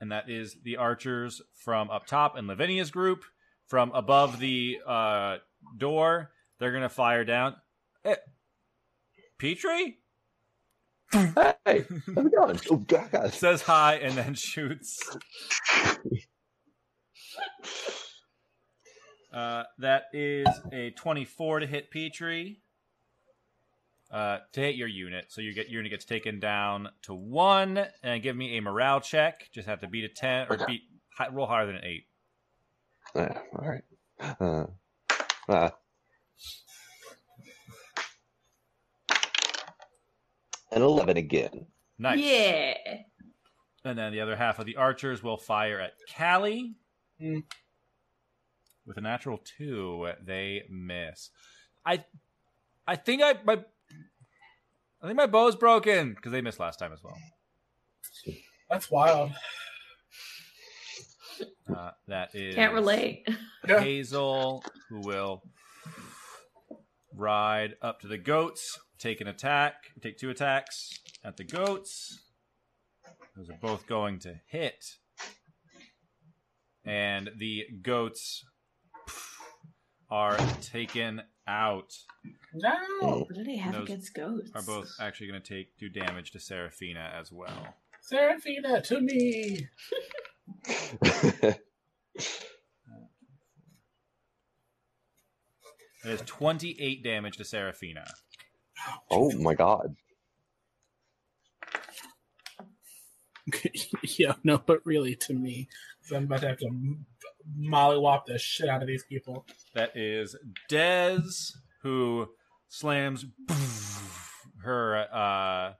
And that is the archers from up top in Lavinia's group. From above the uh, door, they're going to fire down. Eh, Petrie Hey, how's it going? Oh God. says hi and then shoots. Uh, that is a 24 to hit Petrie. Uh, to hit your unit. So you get your unit gets taken down to one, and give me a morale check. Just have to beat a 10 or Okay. beat roll higher than an 8. Yeah, all right. Uh, uh. An eleven again. Nice. Yeah. And then the other half of the archers will fire at Callie. Hmm. With a natural two, they miss. I, I think I my, I think my bow's broken because they missed last time as well. That's wild. Uh, that is Can't relate. Hazel, who will ride up to the goats, take an attack, take two attacks at the goats. Those are both going to hit. And the goats are taken out. No. What do they have Those against goats? Are both actually going to take do damage to Seraphina as well. Seraphina, to me. It is 28 damage to Seraphina. oh my God. yeah, no, but really to me. 'Cause I'm about to have to mollywop the shit out of these people. That is Dez, who slams her uh,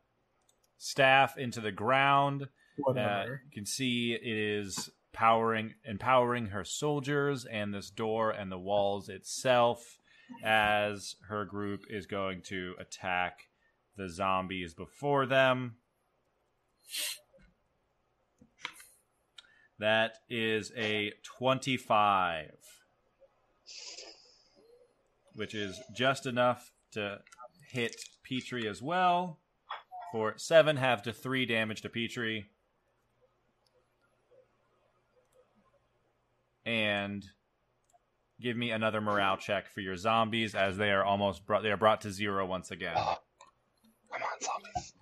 staff into the ground. Uh, you can see it is powering, empowering her soldiers and this door and the walls itself as her group is going to attack the zombies before them. That is a 25, which is just enough to hit Petrie as well. For 7, have to 3 damage to Petrie. And give me another morale check for your zombies as they are almost brought they are brought to zero once again. Oh, come on, zombies.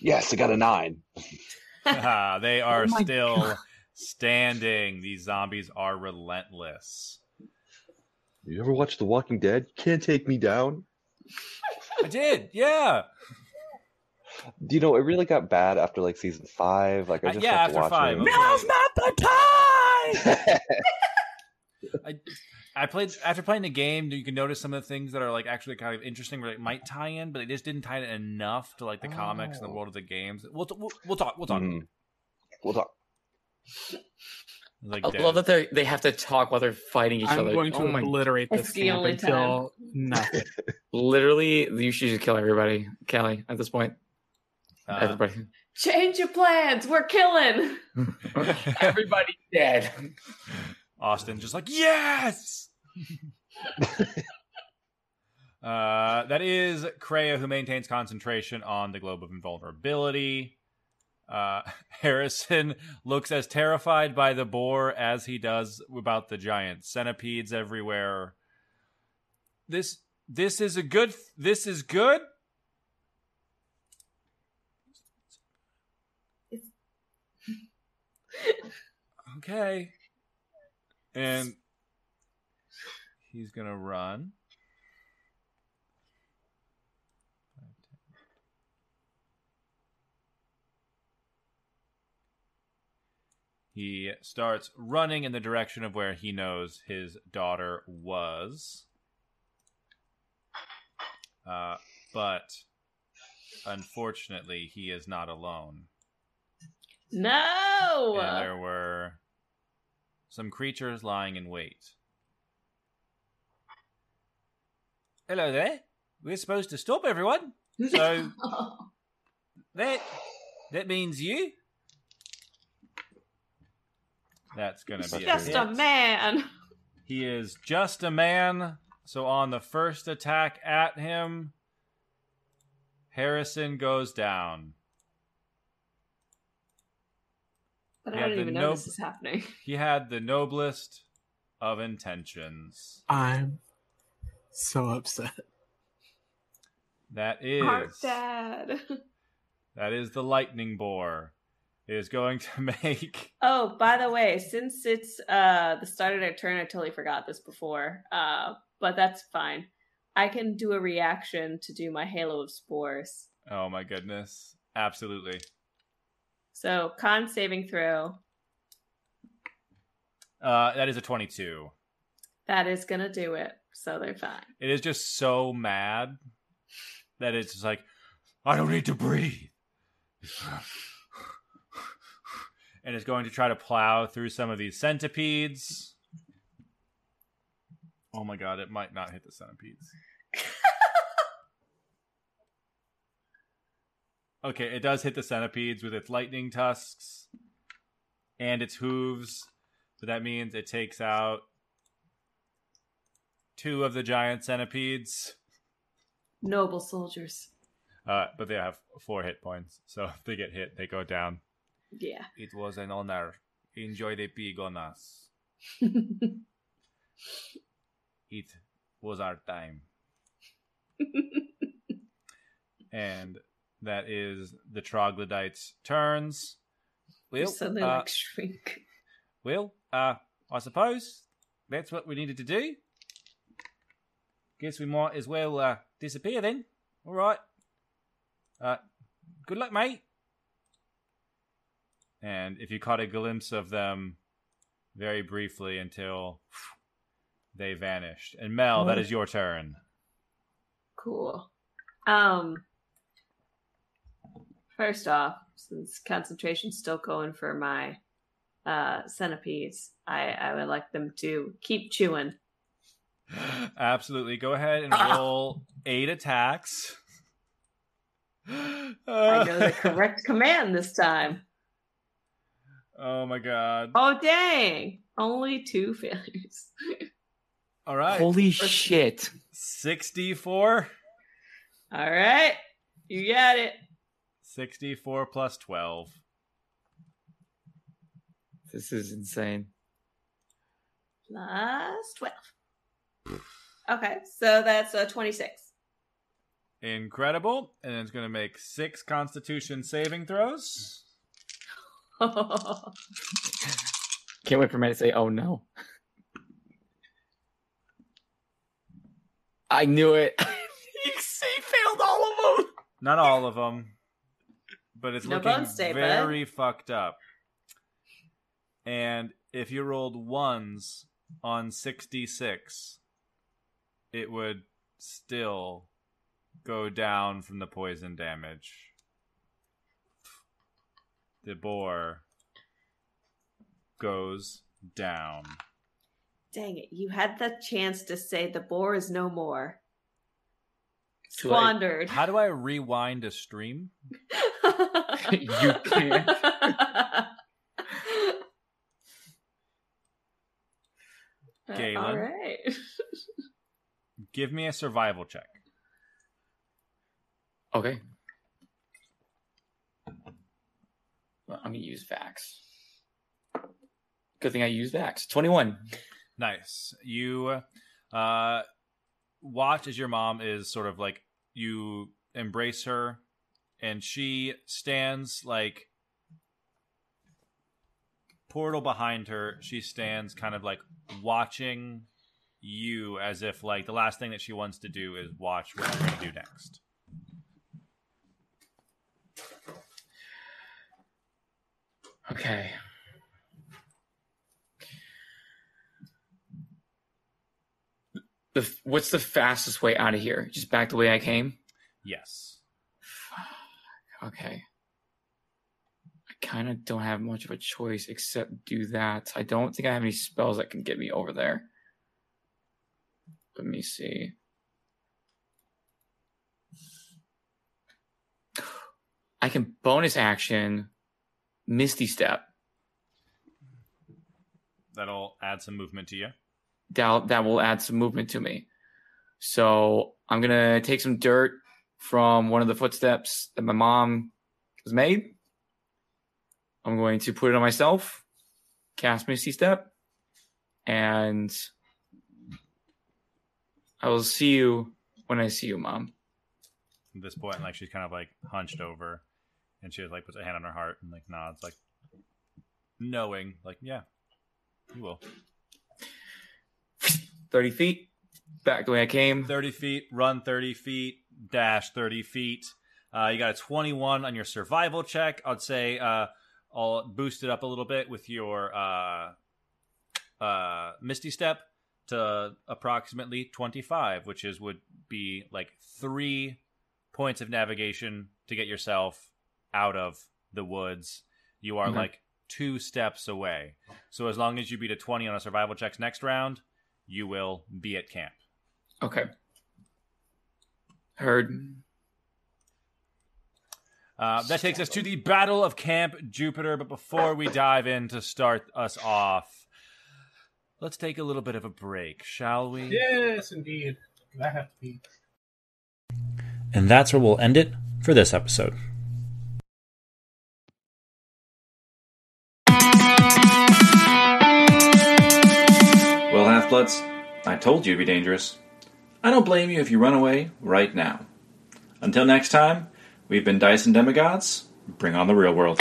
Yes, I got a nine. Ah, they are Oh my still standing. These zombies are relentless. You ever watch The Walking Dead? You can't take me down. I did, yeah. Do you know it really got bad after like season five? Like I Uh, just yeah, stopped after five. watching. Now's not the time! I, I played after playing the game. You can notice some of the things that are like actually kind of interesting, where it might tie in, but they just didn't tie in enough to like the comics and the Oh. world of the games. We'll t- we'll, we'll talk. We'll talk. Mhm. We'll talk. Like I Dead. love that they they have to talk while they're fighting each I'm other. going to oh obliterate It's this the camp until nothing. Literally, you should just kill everybody, Callie. At this point, Uh, everybody, Change your plans. We're killing. everybody's dead. Austin just like yes. uh, that is Kreia who maintains concentration on the globe of invulnerability. Uh, Harrison looks as terrified by the boar as he does about the giant centipedes everywhere. This this is a good. This is good. okay. And he's going to run. He starts running in the direction of where he knows his daughter was. Uh, but unfortunately, he is not alone. No. And there were some creatures lying in wait. Hello there. We're supposed to stop everyone. So that that means you. That's gonna be Just a a man. He is just a man. So on the first attack at him, Harrison goes down. But Yeah, I don't even know nope. this is happening. He had the noblest of intentions. I'm so upset. That is Heart dad. that is the lightning boar. It is going to make Oh, by the way, since it's uh the start of their turn, I totally forgot this before. Uh, but that's fine. I can do a reaction to do my Halo of Spores. oh my goodness. Absolutely. So con saving throw. Uh that is a 22. That is gonna do it. So they're fine. It is just so mad that it's just like I don't need to breathe. and it's going to try to plow through some of these centipedes. Oh my god, it might not hit the centipedes. Okay, it does hit the centipedes with its lightning tusks and its hooves. So that means it takes out two of the giant centipedes. Noble soldiers. Uh, but they have four hit points. So if they get hit, they go down. Yeah. It was an honor. Enjoy the pig on us. It was our time. and that is the troglodytes' turns. Well, suddenly uh, like shrink. well, uh, I suppose that's what we needed to do. Guess we might as well uh, disappear then. All right. Uh, good luck, mate. And if you caught a glimpse of them very briefly until they vanished. And Mel, that is your turn. Cool. Um first off, since concentration's still going for my uh centipedes, I, I would like them to keep chewing. Absolutely. Go ahead and roll eight attacks. I know the correct command this time. Oh my god. Oh dang! Only two failures. All right. Holy shit. 64. All right, you got it. 64 plus 12. This is insane. Plus twelve. Okay, so that's uh, twenty-six. Incredible. And it's going to make six constitution saving throws. Can't wait for me to say, oh no. I knew it. he failed all of them. Not all of them, but it's No looking stay, bud. very fucked up. And if you rolled ones on 66, it would still go down from the poison damage. The boar goes down. Dang it! You had the chance to say the boar is no more. Too late. Squandered. How do I rewind a stream? You can't. Galen? All right. Give me a survival check. Okay. Well, I'm gonna use Vax. Good thing I use Vax. Twenty-one. Nice. You uh watch as your mom is sort of like you embrace her and she stands like portal behind her. She stands kind of like watching you as if like the last thing that she wants to do is watch what you're going to do next. Okay. The what's the fastest way out of here? Just back the way I came. Yes. Okay. I kind of don't have much of a choice except do that. I don't think I have any spells that can get me over there. Let me see. I can bonus action Misty Step. That'll add some movement to you. That, that will add some movement to me. So I'm to take some dirt from one of the footsteps that my mom has made. I'm going to put it on myself, cast Misty Step, and I will see you when I see you, Mom. At this point, like she's kind of like hunched over, and she like puts a hand on her heart and like nods, like knowing, like yeah, you will. 30 feet, back the way I came. 30 feet, run 30 feet, dash 30 feet. Uh, you got a 21 on your survival check. I'd say uh, I'll boost it up a little bit with your uh, uh, Misty Step to approximately 25, which is would be like three points of navigation to get yourself out of the woods. You are Okay. like two steps away. So as long as you beat a 20 on a survival checks next round, you will be at camp. Okay. Heard. Uh, that takes us to the Battle of Camp Jupiter. But before we dive in to start us off, let's take a little bit of a break, shall we? Yes, indeed. That have to be. And that's where we'll end it for this episode. I told you it'd be dangerous. I don't blame you if you run away right now. Until next time, we've been Dyson Demigods. Bring on the real world.